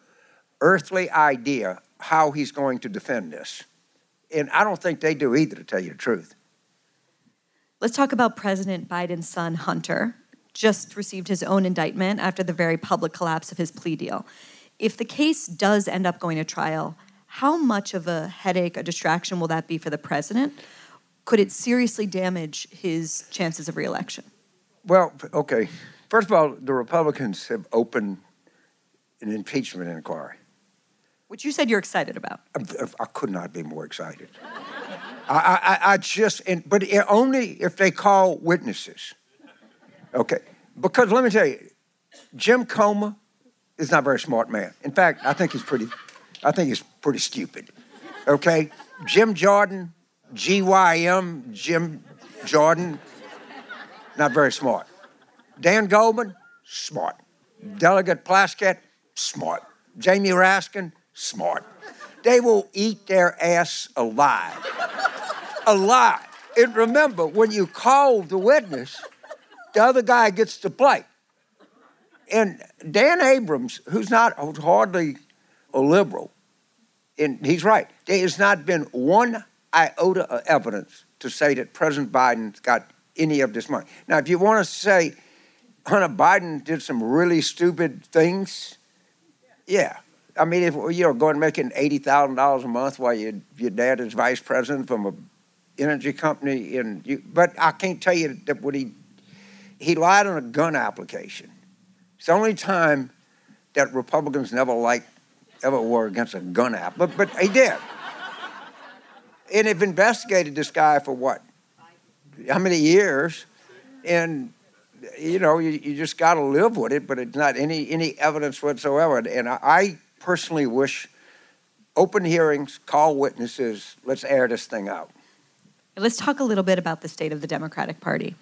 earthly idea how he's going to defend this, and I don't think they do either, to tell you the truth. Let's talk about President Biden's son, Hunter. Just received his own indictment after the very public collapse of his plea deal. If the case does end up going to trial, how much of a headache, a distraction will that be for the president? Could it seriously damage his chances of reelection? Well, okay. First of all, the Republicans have opened an impeachment inquiry. Which you said you're excited about. I, I could not be more excited. I, I, I just, and, but it, only if they call witnesses. Okay, because let me tell you, Jim Comer is not a very smart man. In fact, I think he's pretty, I think he's pretty stupid. Okay, Jim Jordan, GYM, Jim Jordan, not very smart. Dan Goldman, smart. Delegate Plaskett, smart. Jamie Raskin, smart. They will eat their ass alive. alive. And remember, when you call the witness, the other guy gets to play. And Dan Abrams, who's not who's hardly a liberal, and he's right, there has not been one iota of evidence to say that President Biden's got any of this money. Now, if you want to say Hunter Biden did some really stupid things, yeah. I mean, if you're going making eighty thousand dollars a month while your your dad is vice president from a energy company, and you, but I can't tell you that what he he lied on a gun application. It's the only time that Republicans never liked ever were against a gun app, but but he did. and they've investigated this guy for what? How many years? And you know, you, you just got to live with it, but it's not any any evidence whatsoever. And I, I personally wish open hearings, call witnesses, let's air this thing out. Let's talk a little bit about the state of the Democratic Party.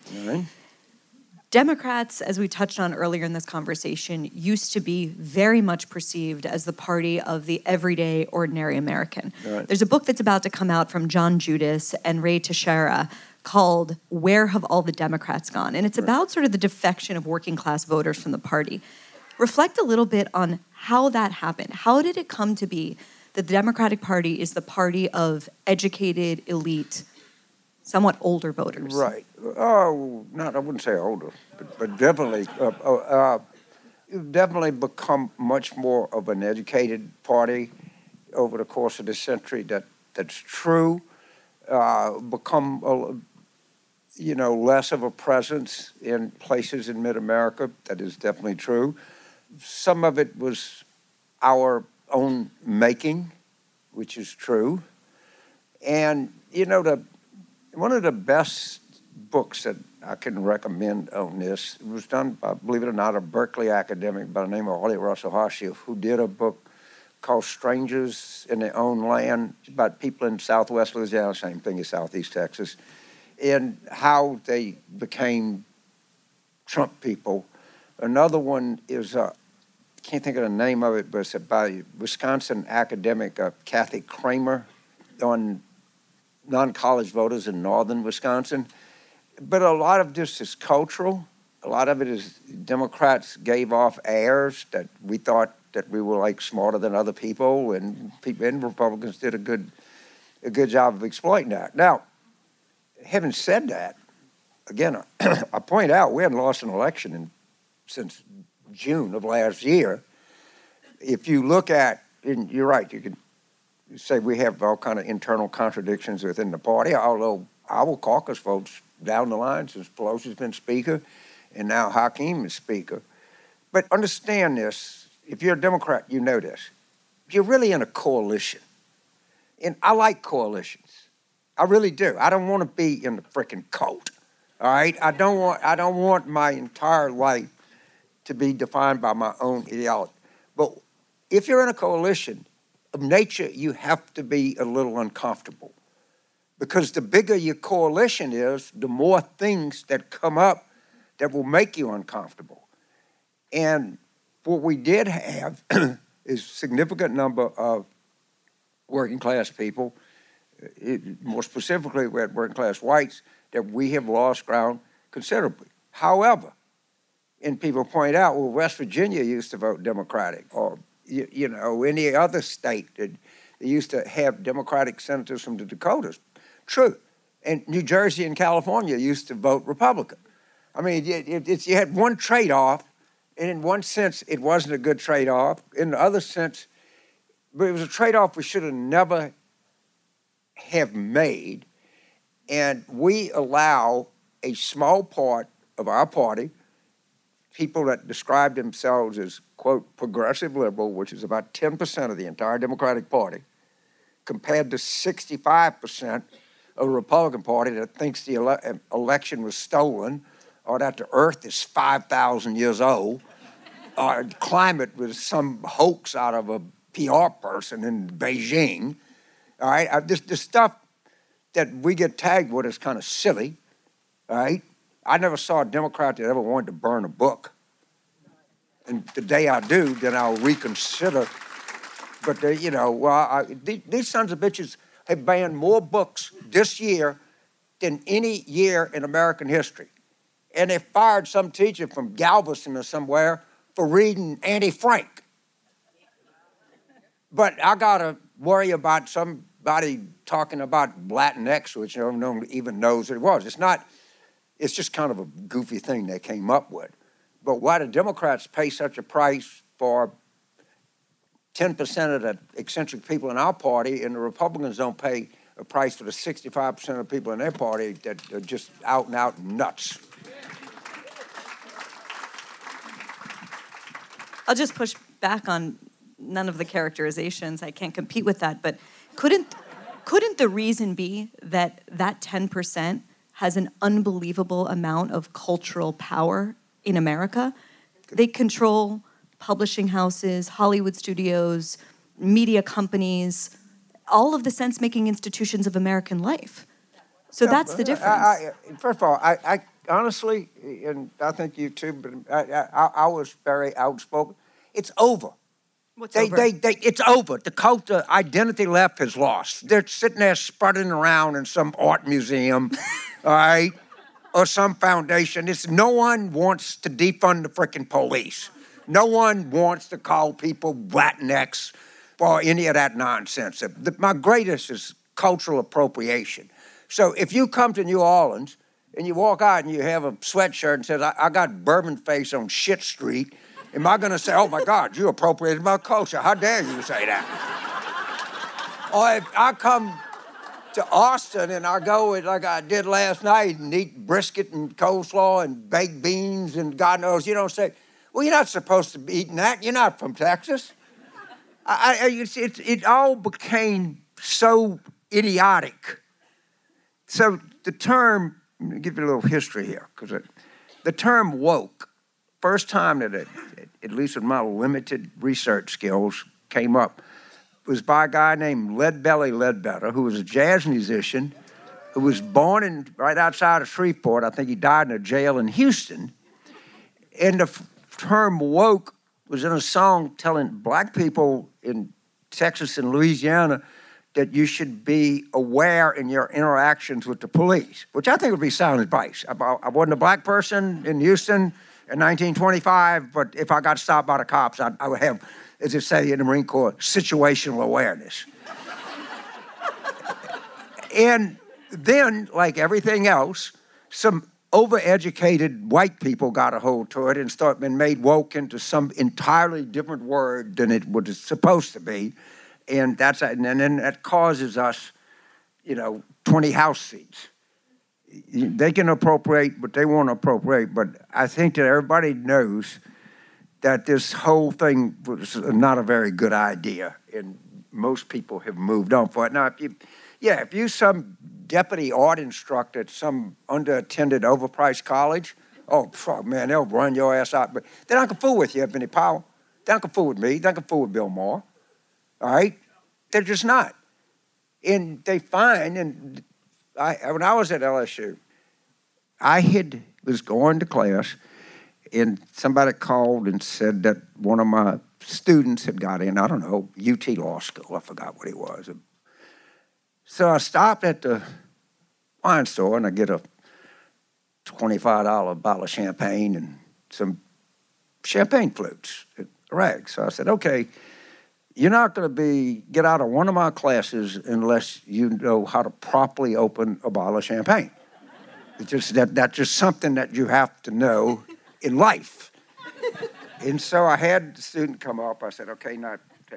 Democrats, as we touched on earlier in this conversation, used to be very much perceived as the party of the everyday, ordinary American. Right. There's a book that's about to come out from John Judis and Ruy Teixeira called Where Have All the Democrats Gone? And it's about sort of the defection of working class voters from the party. Reflect a little bit on how that happened. How did it come to be that the Democratic Party is the party of educated, elite, somewhat older voters? Right. Oh, not I wouldn't say older, but, but definitely, uh, uh, uh, definitely become much more of an educated party over the course of the century. That that's true. Uh, become a, you know less of a presence in places in Mid America. That is definitely true. Some of it was our own making, which is true. And you know the one of the best books that I can recommend on this it was done by, believe it or not, a Berkeley academic by the name of Arlie Russell Hochschild, who did a book called Strangers in Their Own Land about people in southwest Louisiana, same thing as southeast Texas, and how they became Trump people. Another one is, uh, can't think of the name of it, but it's about a Wisconsin academic, uh, Kathy Cramer, on non-college voters in northern Wisconsin. But a lot of this is cultural. A lot of it is Democrats gave off airs that we thought that we were like smarter than other people, and people and Republicans did a good a good job of exploiting that. Now, having said that, again, I point out we hadn't lost an election in, since June of last year. If you look at, and you're right, you can say we have all kind of internal contradictions within the party, although our caucus votes down the line since Pelosi's been Speaker and now Hakeem is Speaker. But understand this if you're a Democrat, you know this. You're really in a coalition. And I like coalitions. I really do. I don't want to be in the freaking cult. All right? I don't want I don't want my entire life to be defined by my own ideology. But if you're in a coalition, of nature, you have to be a little uncomfortable. Because the bigger your coalition is, the more things that come up that will make you uncomfortable. And what we did have is significant number of working class people, it, more specifically, we working class whites, that we have lost ground considerably. However, and people point out, well, West Virginia used to vote Democratic, or you, you know, any other state that used to have Democratic senators from the Dakotas. True, And New Jersey and California used to vote Republican. I mean, it, it, you had one trade off, and in one sense, it wasn't a good trade off. In the other sense, but it was a trade off we should have never have made. And we allow a small part of our party, people that describe themselves as, quote, progressive liberal, which is about 10% of the entire Democratic Party, compared to 65% of the Republican Party that thinks the ele- election was stolen or that the earth is 5,000 years old or climate was some hoax out of a PR person in Beijing. All right, I, this, this stuff that we get tagged with is kind of silly. All right, I never saw a Democrat that ever wanted to burn a book. And the day I do, then I'll reconsider. But they, you know, well, I, these, these sons of bitches have banned more books this year than any year in American history. And they fired some teacher from Galveston or somewhere for reading Annie Frank. But I gotta worry about talking about Latinx, which no one even knows what it was. It's not, it's just kind of a goofy thing they came up with. But why do Democrats pay such a price for 10% of the eccentric people in our party, and the Republicans don't pay a price for the 65% of people in their party that are just out and out nuts? I'll just push back on none of the characterizations. I can't compete with that, but couldn't couldn't the reason be that that 10% has an unbelievable amount of cultural power in America? They control publishing houses, Hollywood studios, media companies, all of the sense-making institutions of American life. So that's the uh, difference. I, I, first of all, I, I honestly, and I think you too, but I was very outspoken. It's over. What's They, over? they, they, it's over. The cult, the identity left is lost. They're sitting there sputtering around in some art museum, all right, or some foundation. It's no one wants to defund the freaking police. No one wants to call people Latinx or any of that nonsense. The- my greatest is cultural appropriation. So if you come to New Orleans and you walk out and you have a sweatshirt and says, I, I got bourbon face on shit street, am I gonna say, oh my God, you appropriated my culture? How dare you say that? or if I come to Austin and I go like I did last night and eat brisket and coleslaw and baked beans and God knows, you don't say, well, you're not supposed to be eating that. You're not from Texas. I, I, it all became so idiotic. So the term, give you a little history here, because the term woke, first time that it, at least with my limited research skills, came up was by a guy named Lead Leadbelly Ledbetter, who was a jazz musician, who was born in right outside of Shreveport. I think he died in a jail in Houston. And the f- term woke was in a song telling black people in Texas and Louisiana that you should be aware in your interactions with the police, which I think would be sound advice. I, I wasn't a black person in Houston in 1925, but if I got stopped by the cops, I, I would have, as they say in the Marine Corps, situational awareness. and then, like everything else, some overeducated white people got a hold to it and start and made woke into some entirely different word than it was supposed to be, and that's and then that causes us, you know, twenty house seats. They can appropriate, but they won't appropriate. But I think that everybody knows that this whole thing was not a very good idea, and most people have moved on for it. Now, if you, yeah, if you some deputy art instructor at some underattended, overpriced college, oh fuck, man, they'll run your ass out. But they're not gonna fool with you, have any power. They're not gonna fool with me. They're not gonna fool with Bill Maher. All right, they're just not. And they find, and I, when I was at LSU, I had was going to class and somebody called and said that one of my students had got in, I don't know, UT Law School, I forgot what he was. So I stopped at the wine store and I get a $25 bottle of champagne and some champagne flutes at Rag. So I said, okay, you're not going to be get out of one of my classes unless you know how to properly open a bottle of champagne. It's just that that's just something that you have to know in life. and so I had the student come up. I said, "Okay, now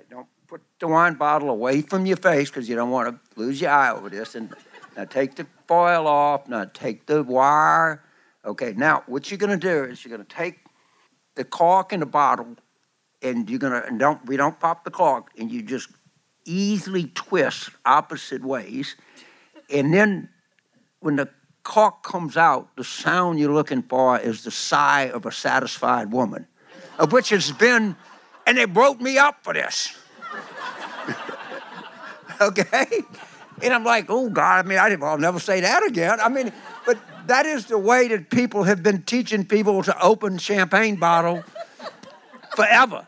don't put the wine bottle away from your face because you don't want to lose your eye over this. And now take the foil off. Now take the wire. Okay, now what you're going to do is you're going to take the cork in the bottle and you're gonna and don't we don't pop the cork and you just easily twist opposite ways. And then when the cork comes out the sound you're looking for is the sigh of a satisfied woman of which has been and they broke me up for this. Okay? And i'm like oh god i mean I, i'll never say that again. I mean but that is the way that people have been teaching people to open champagne bottle forever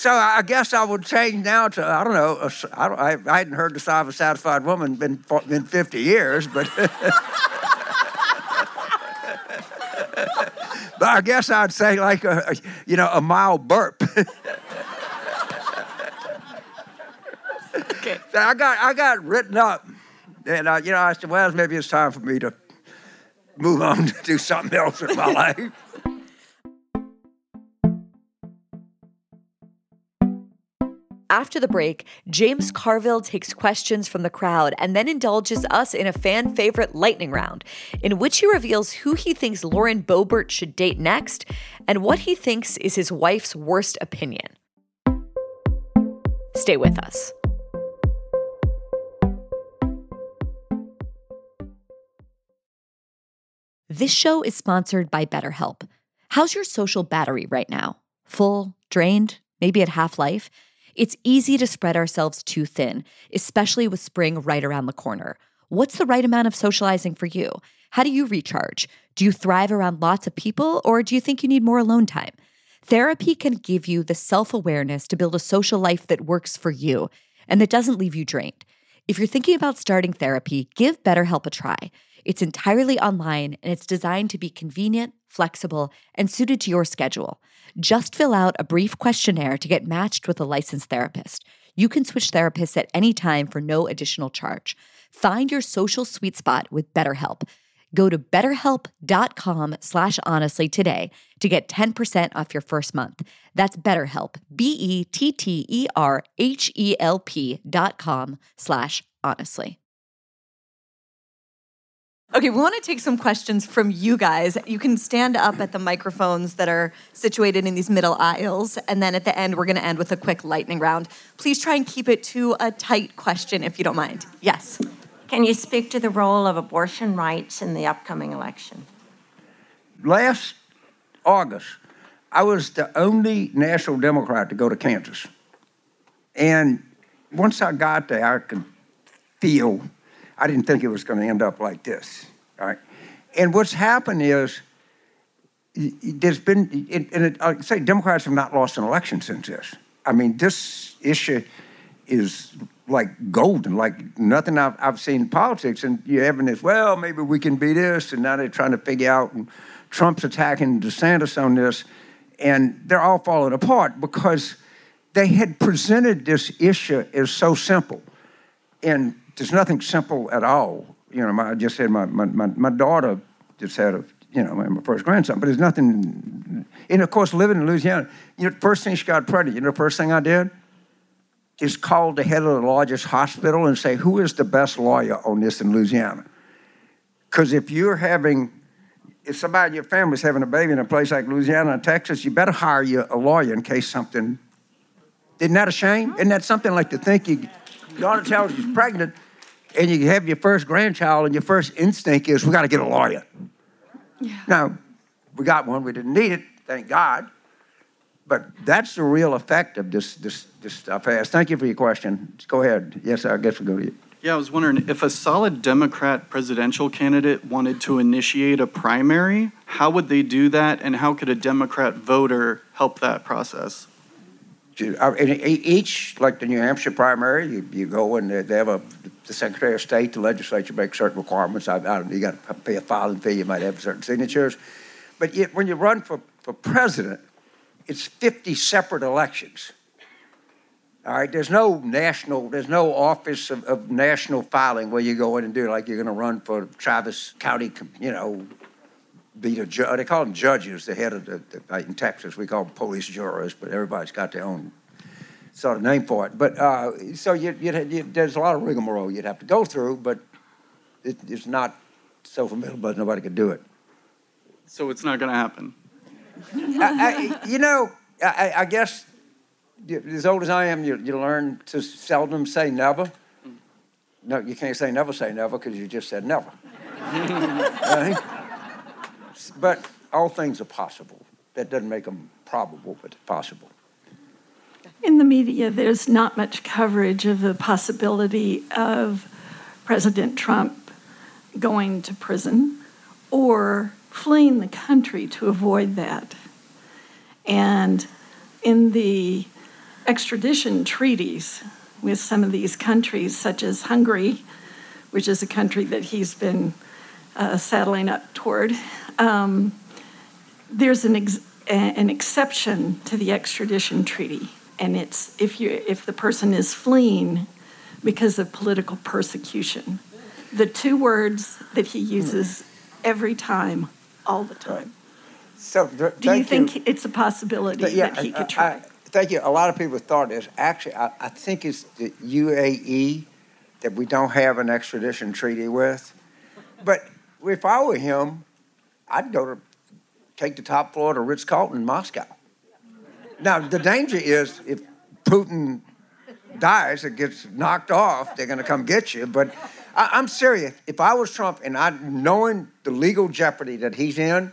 so I guess I would change now to I don't know. A, I, don't, I, I hadn't heard the sigh of a satisfied woman been been 50 years, but but I guess I'd say like a, a you know a mild burp. okay. So I got I got written up, and I, you know I said, well, maybe it's time for me to move on to do something else in my life. After the break, James Carville takes questions from the crowd and then indulges us in a fan favorite lightning round, in which he reveals who he thinks Lauren Boebert should date next and what he thinks is his wife's worst opinion. Stay with us. This show is sponsored by BetterHelp. How's your social battery right now? Full, drained, maybe at half life? It's easy to spread ourselves too thin, especially with spring right around the corner. What's the right amount of socializing for you? How do you recharge? Do you thrive around lots of people, or do you think you need more alone time? Therapy can give you the self awareness to build a social life that works for you and that doesn't leave you drained. If you're thinking about starting therapy, give BetterHelp a try. It's entirely online and it's designed to be convenient, flexible, and suited to your schedule. Just fill out a brief questionnaire to get matched with a licensed therapist. You can switch therapists at any time for no additional charge. Find your social sweet spot with BetterHelp. Go to betterhelp.com slash honestly today to get 10% off your first month. That's BetterHelp, B-E-T-T-E-R-H-E-L-P dot com slash honestly. Okay, we want to take some questions from you guys. You can stand up at the microphones that are situated in these middle aisles, and then at the end, we're going to end with a quick lightning round. Please try and keep it to a tight question if you don't mind. Yes. Can you speak to the role of abortion rights in the upcoming election? Last August, I was the only national Democrat to go to Kansas. And once I got there, I could feel I didn't think it was going to end up like this. Right? And what's happened is there's been, and it, I say Democrats have not lost an election since this. I mean, this issue is like golden, like nothing I've, I've seen in politics. And you have this, well, maybe we can be this, and now they're trying to figure out, and Trump's attacking DeSantis on this, and they're all falling apart because they had presented this issue as so simple. And there's nothing simple at all. You know, my, I just said my, my, my, my daughter just had a, you know, my first grandson, but there's nothing, and of course, living in Louisiana, you know, the first thing she got pregnant, you know, the first thing I did is call the head of the largest hospital and say, who is the best lawyer on this in Louisiana? Because if you're having, if somebody in your family's having a baby in a place like Louisiana or Texas, you better hire you a lawyer in case something, isn't that a shame? Isn't that something like to think you, daughter tells you she's pregnant, and you have your first grandchild, and your first instinct is, we got to get a lawyer. Yeah. Now, we got one. We didn't need it, thank God. But that's the real effect of this this this stuff. Thank you for your question. Go ahead. Yes, I guess we'll go to you. Yeah, I was wondering if a solid Democrat presidential candidate wanted to initiate a primary, how would they do that, and how could a Democrat voter help that process? In each, like the New Hampshire primary, you, you go and they have a the Secretary of State, the legislature makes certain requirements. I, I you got to pay a filing fee. You might have certain signatures, but yet when you run for, for president, it's 50 separate elections. All right, there's no national, there's no office of, of national filing where you go in and do like you're going to run for Travis County, you know, be the judge. They call them judges, the head of the, the in Texas we call them police jurors, but everybody's got their own sort of name for it. But uh, so you, you, you, there's a lot of rigmarole you'd have to go through, but it, it's not so formidable that nobody could do it. So it's not going to happen. I, I, you know, I, I guess as old as I am, you, you learn to seldom say never. No, you can't say never say never because you just said never. Right? But all things are possible. That doesn't make them probable, but possible. In the media, there's not much coverage of the possibility of President Trump going to prison or fleeing the country to avoid that. And in the extradition treaties with some of these countries, such as Hungary, which is a country that he's been uh, saddling up toward, um, there's an, ex- an exception to the extradition treaty. And it's if, you, if the person is fleeing because of political persecution. The two words that he uses every time, all the time. So, th- Do you think it's a possibility Th- yeah, that he could try? I- Thank you. A lot of people thought this. Actually, I, I think it's the UAE that we don't have an extradition treaty with. But if I were him, I'd go to take the top floor to Ritz Carlton in Moscow. Now, the danger is if Putin dies or gets knocked off, they're going to come get you. But I, I'm serious. If I was Trump and I, knowing the legal jeopardy that he's in,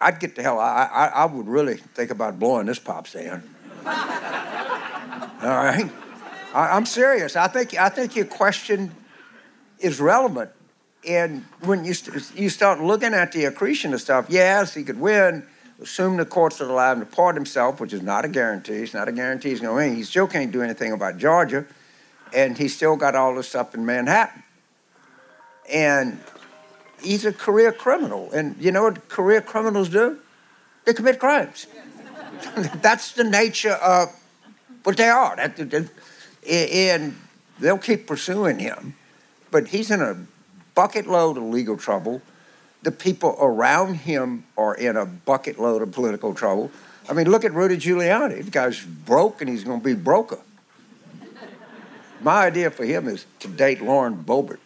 I'd get the hell. I, I, I would really think about blowing this pop stand. All right, I, I'm serious. I think I think your question is relevant, and when you st- you start looking at the accretion of stuff, yes, he could win. Assume the courts allow him to pardon himself, which is not a guarantee. It's not a guarantee he's going to win. He still can't do anything about Georgia, and he's still got all this stuff in Manhattan. And he's a career criminal. And you know what career criminals do? They commit crimes. That's the nature of what they are. And they'll keep pursuing him. But he's in a bucket load of legal trouble. The people around him are in a bucket load of political trouble. I mean, look at Rudy Giuliani. The guy's broke and he's going to be broker. My idea for him is to date Lauren Boebert.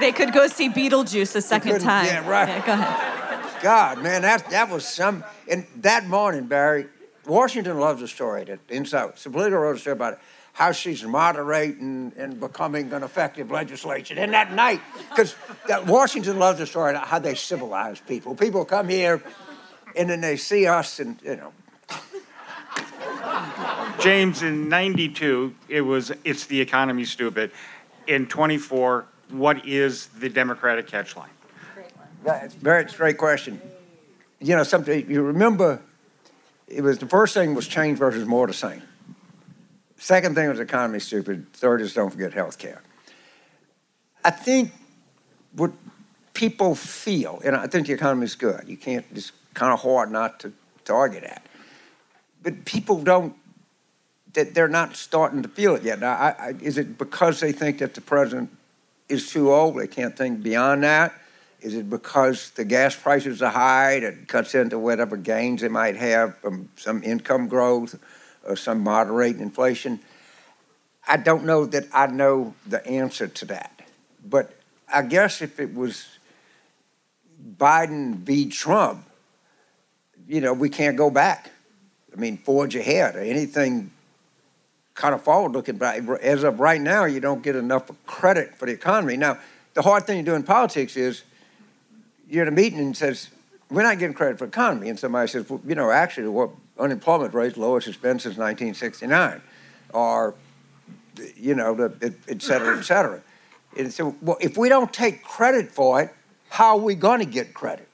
They could go see Beetlejuice a second time. yeah, right. go ahead. God, man, that that was some. And that morning, Bari, Washington loves a story that inside. So Politico wrote a story about how she's moderating and becoming an effective legislature. And that night, because Washington loves a story about how they civilize people. People come here, and then they see us, and you know, James, in 92, it was, it's the economy stupid. In 24, what is the Democratic catch line? That's a very straight question. You know, something you remember. It was the first thing was change versus more the same. Second thing was economy stupid. Third is don't forget health care. I think what people feel, and I think the economy is good. You can't. It's kind of hard not to, argue that. But people don't. That they're not starting to feel it yet. Now, I, I, is it because they think that the president is too old? They can't think beyond that. Is it because the gas prices are high that cuts into whatever gains they might have from some income growth some moderating inflation? I don't know that I know the answer to that. But I guess if it was Biden v. Trump, you know, we can't go back. I mean, forge ahead or anything kind of forward looking. But as of right now, you don't get enough credit for the economy. Now, the hard thing to do in politics is you're at a meeting and says, we're not getting credit for economy. And somebody says, well, you know, actually, unemployment rate lowest it's been since 1969, or, you know, the, et, et cetera, et cetera. And so, well, if we don't take credit for it, how are we going to get credit?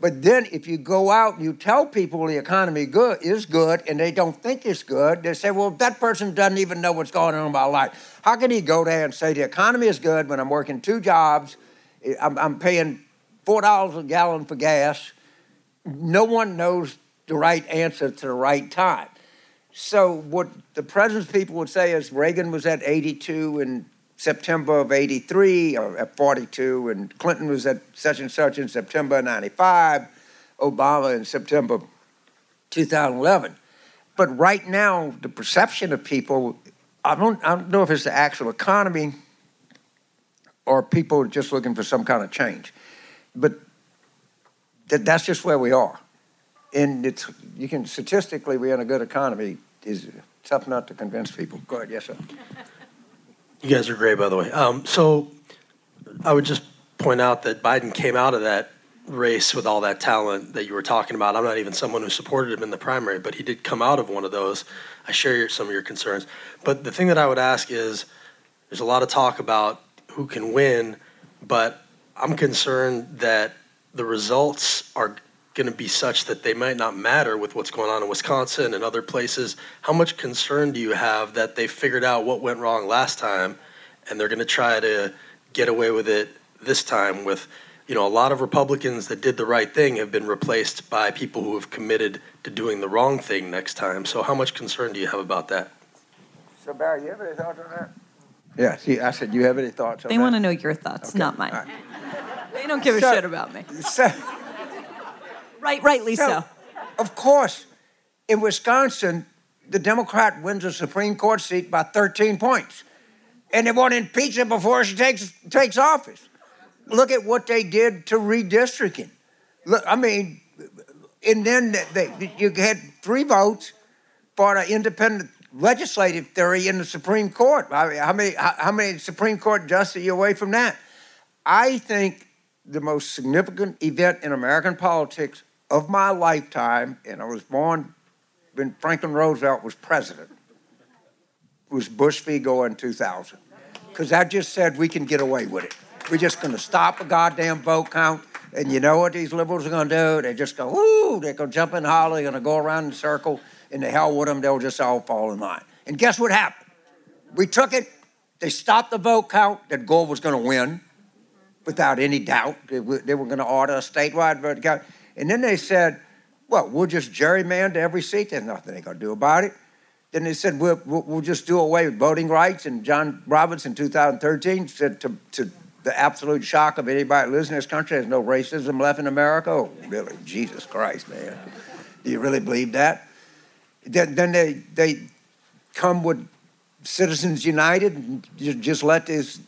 But then if you go out and you tell people the economy good is good and they don't think it's good, they say, well, that person doesn't even know what's going on in my life. How can he go there and say the economy is good when I'm working two jobs, eh, I'm, I'm paying four dollars a gallon for gas. No one knows the right answer to the right time. So what the president's people would say is Reagan was at 82 in September of 83 or at 42, and Clinton was at such and such in September of 95, Obama in September 2011. But right now, the perception of people, I don't, I don't know if it's the actual economy or people just looking for some kind of change. But that, that's just where we are. And it's, you can, statistically, we're in a good economy. Is tough not to convince people. Go ahead, yes, sir. You guys are great, by the way. Um, so I would just point out that Biden came out of that race with all that talent that you were talking about. I'm not even someone who supported him in the primary, but he did come out of one of those. I share your, some of your concerns. But the thing that I would ask is there's a lot of talk about who can win, but I'm concerned that the results are going to be such that they might not matter with what's going on in Wisconsin and other places. How much concern do you have that they figured out what went wrong last time and they're going to try to get away with it this time with you know a lot of Republicans that did the right thing have been replaced by people who have committed to doing the wrong thing next time. So how much concern do you have about that? So Bari, you have any thoughts on that? Yeah, see, I said, you have any thoughts on They that? want to know your thoughts, Okay, not mine. They don't give a So- shit about me. So, Right, rightly so. Of course, in Wisconsin, the Democrat wins a Supreme Court seat by 13 points. And they want to impeach her before she takes, takes office. Look at what they did to redistricting. Look, I mean, and then they, you had three votes for an independent legislative theory in the Supreme Court. I mean, how many how, how many Supreme Court justices are you away from that? I think the most significant event in American politics of my lifetime, and I was born when Franklin Roosevelt was president, was Bush v. Gore in 2000. Because I just said we can get away with it. We're just going to stop a goddamn vote count. And you know what these liberals are going to do? They just go, whoo, they're going to jump in holler, they're going to go around in a circle, and the hell with them, they'll just all fall in line. And guess what happened? We took it, they stopped the vote count that Gore was going to win without any doubt. They were, going to order a statewide vote count. And then they said, well, we'll just gerrymander every seat. There's nothing going to do about it. Then they said, we'll, we'll, just do away with voting rights. And John Roberts in 2013 said to, to the absolute shock of anybody in this country, there's no racism left in America. Oh, really? Jesus Christ, man. Do you really believe that? Then, then they, they come with Citizens United and just let this,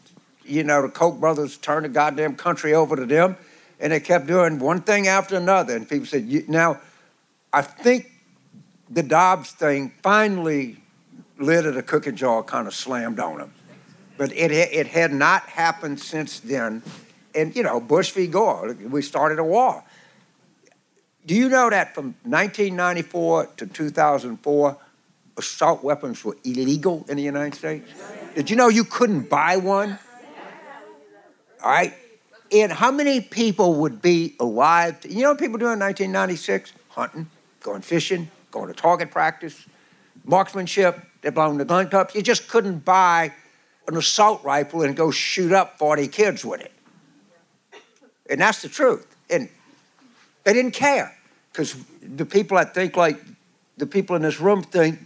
you know, the Koch brothers turned the goddamn country over to them. And they kept doing one thing after another. And people said, now, I think the Dobbs thing finally lid of the cookie jar kind of slammed on them. But it, it had not happened since then. And, you know, Bush v. Gore, we started a war. Do you know that from 1994 to 2004, assault weapons were illegal in the United States? Did you know you couldn't buy one? All right. And how many people would be alive? To, you know what people do in 1996? Hunting, going fishing, going to target practice, marksmanship. They're blowing the gun cups. You just couldn't buy an assault rifle and go shoot up 40 kids with it. And that's the truth. And they didn't care because the people that think like the people in this room think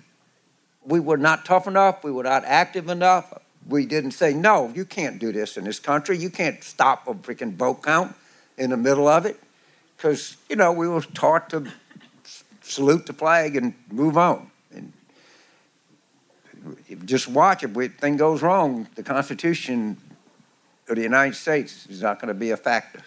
we were not tough enough, we were not active enough. We didn't say, no, you can't do this in this country. You can't stop a freaking vote count in the middle of it. Because, you know, we were taught to salute the flag and move on. And just watch if thing goes wrong, the Constitution of the United States is not going to be a factor.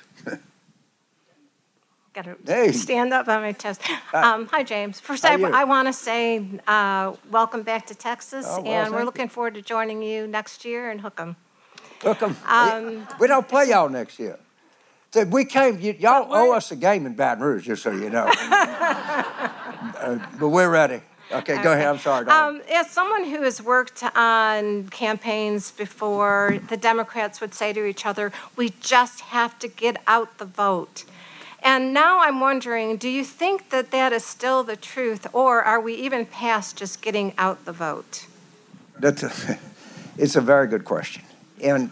Got to Hey. stand up on my chest. Um, hi, James. First, I, I want to say uh, welcome back to Texas, Oh, well, and we're you. looking forward to joining you next year in Hookem. Look 'em. Um, we don't play y'all next year. So we came, y- y'all owe us a game in Baton Rouge, just so you know. Uh, but we're ready. Okay, go ahead. I'm sorry, Um, as someone who has worked on campaigns before, the Democrats would say to each other, "We just have to get out the vote." And now I'm wondering, do you think that that is still the truth, or are we even past just getting out the vote? That's a, it's a very good question. And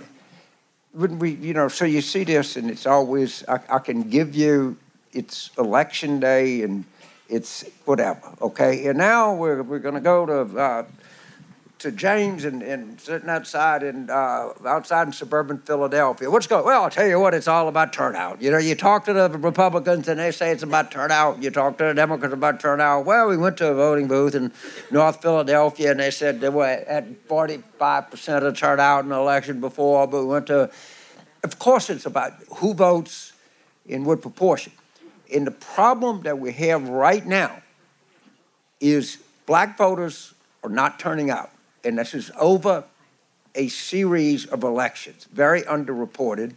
when we, you know, so you see this, and it's always, I, I can give you, it's election day, and it's whatever, okay? And now we're, we're gonna go to, uh, to James and, and sitting outside in, uh, outside in suburban Philadelphia. What's going, well, I'll tell you what, it's all about turnout. You know, you talk to the Republicans and they say it's about turnout. You talk to the Democrats about turnout. Well, we went to a voting booth in North Philadelphia and they said they were at 45% of turnout in the election before, but we went to, of course, it's about who votes in what proportion. And the problem that we have right now is black voters are not turning out. And this is over a series of elections, very underreported.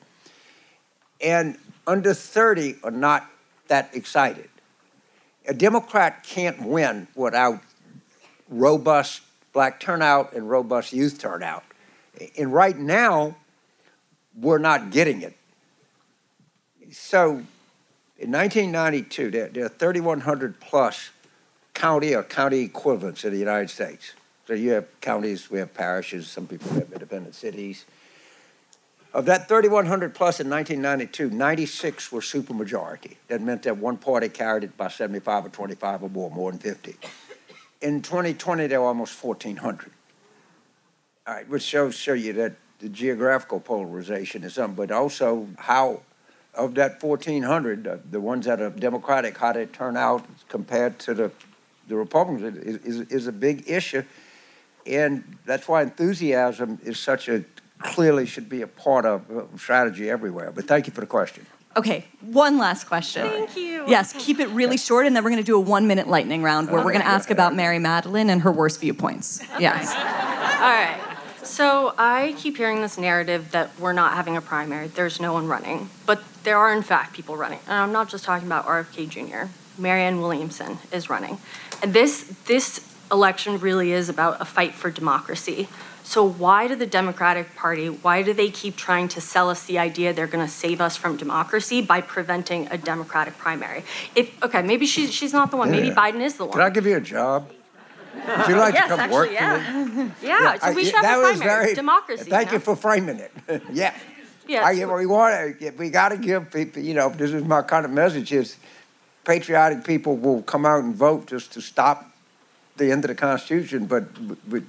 And under 30 are not that excited. A Democrat can't win without robust black turnout and robust youth turnout. And right now, we're not getting it. So in 1992, there, there are 3,100 plus county or county equivalents in the United States. So you have counties, we have parishes, some people have independent cities. Of that 3,100 plus in 1992, 96 were supermajority. That meant that one party carried it by 75 or 25 or more, more than 50. In 2020, there were almost 1,400. All right, which shows show you that the geographical polarization is something, but also how of that 1,400, uh, the ones that are Democratic, how they turn out compared to the the Republicans is, is, is a big issue. And that's why enthusiasm is such a clearly should be a part of strategy everywhere. But thank you for the question. Okay, one last question. Thank you. Yes, keep it really short, and then we're going to do a one minute lightning round where we're going to ask about Mary Matalin and her worst viewpoints. Yes. All right. So I keep hearing this narrative that we're not having a primary, there's no one running. But there are, in fact, people running. And I'm not just talking about RFK Jr., Marianne Williamson is running. And this, this election really is about a fight for democracy. So why do the Democratic Party, why do they keep trying to sell us the idea they're going to save us from democracy by preventing a Democratic primary? If okay, maybe she's she's not the one. Maybe Yeah. Biden is the one. Can I give you a job? Would you like yes, to come actually, work yeah. for me? Yeah, so I- we should that have a was primary. very- democracy. Thank know? you for framing it. yeah. Yeah, I, we want to, we got to give people, you know, this is my kind of message is patriotic people will come out and vote just to stop the end of the Constitution, but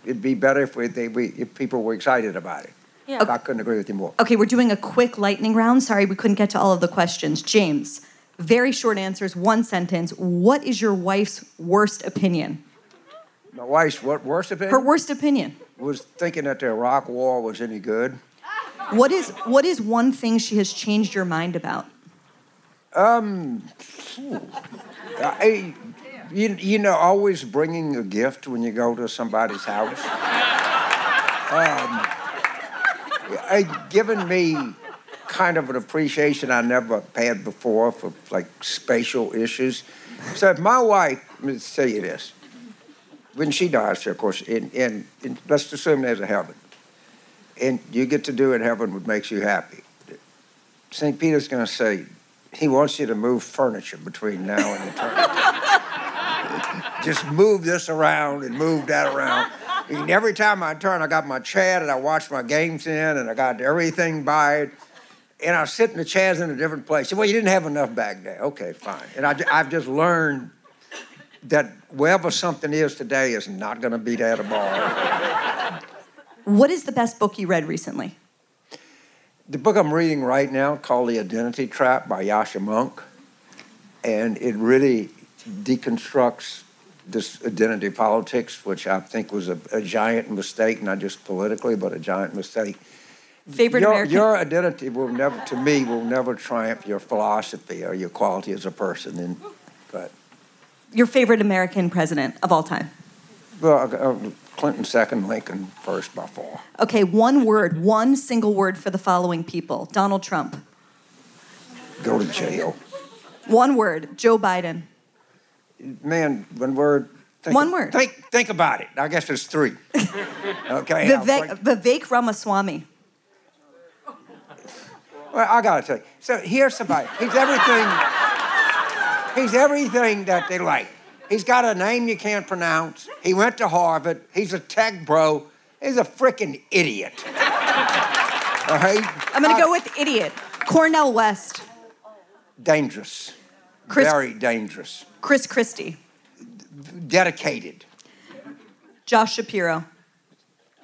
it'd be better if we, they, we, if people were excited about it. Yeah. I couldn't agree with you more. Okay, we're doing a quick lightning round. Sorry, we couldn't get to all of the questions. James, very short answers, one sentence. What is your wife's worst opinion? My wife's what worst opinion? Her worst opinion. was thinking that the Iraq War was any good. What is what is one thing she has changed your mind about? Um. I, you, you know, always bringing a gift when you go to somebody's house. Um, given me kind of an appreciation I never had before for like spatial issues. So if my wife, let me tell you this, when she dies, of course, and, in, in, let's assume there's a heaven, and you get to do in heaven what makes you happy. St. Peter's going to say, he wants you to move furniture between now and eternity. Just move this around and move that around. And every time I turn, I got my chair and I watch my games in, and I got everything by it. And I sit in the chairs in a different place. Well, you didn't have enough back there. Okay, fine. And I, I've just learned that wherever something is today is not going to be there tomorrow. What is the best book you read recently? The book I'm reading right now called The Identity Trap by Yascha Mounk. And it really deconstructs this identity politics, which I think was a, a giant mistake, not just politically, but a giant mistake. Favorite your, American- your identity will never, to me, will never triumph your philosophy or your quality as a person. And, but, Your favorite American president of all time? well, uh, Clinton second, Lincoln first by far. Okay, one word, one single word for the following people. Donald Trump. Go to jail. One word, Joe Biden. Man, one word. Think, One word. Think, think about it. I guess there's three. okay. Vivek, Vivek Ramaswamy. Well, I gotta tell you. So here's somebody. He's everything. He's everything that they like. He's got a name you can't pronounce. He went to Harvard. He's a tech bro. He's a freaking idiot. All right? I'm going to uh, go with idiot. Cornel West. Dangerous. Chris- Very dangerous. Chris Christie. Dedicated. Josh Shapiro.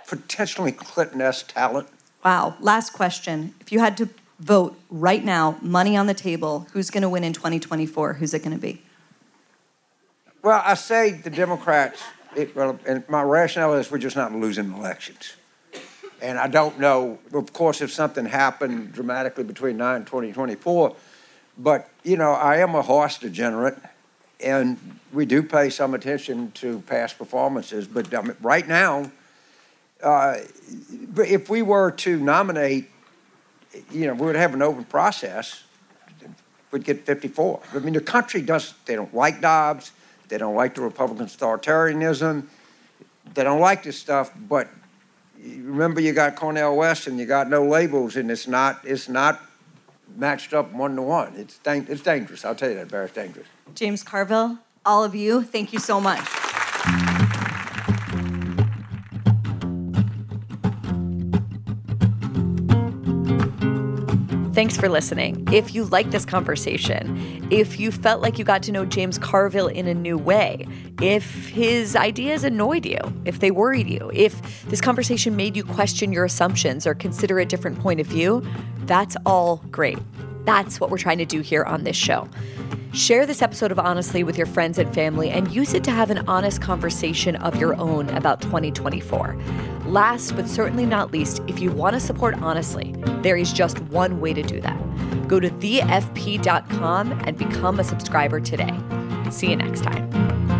Potentially Clintonesque talent. Wow. Last question. If you had to vote right now, money on the table, who's going to win in 2024? Who's it going to be? Well, I say the Democrats, it, well, and my rationale is we're just not losing elections. And I don't know, of course, if something happened dramatically between now and 2024, but, you know, I am a horse degenerate, and we do pay some attention to past performances, but right now, uh, if we were to nominate, you know, we would have an open process, we'd get 54. I mean, the country does, they don't like Dobbs, they don't like the Republican authoritarianism, they don't like this stuff, but remember you got Cornel West and you got no labels, and it's not, it's not matched up one to one. It's, dang, it's dangerous. I'll tell you that, Bari, it's dangerous. James Carville, all of you, thank you so much. Thanks for listening. If you like this conversation, if you felt like you got to know James Carville in a new way, if his ideas annoyed you, if they worried you, if this conversation made you question your assumptions or consider a different point of view, that's all great. That's what we're trying to do here on this show. Share this episode of Honestly with your friends and family and use it to have an honest conversation of your own about 2024. Last but certainly not least, if you want to support Honestly, there is just one way to do that. Go to thefp.com and become a subscriber today. See you next time.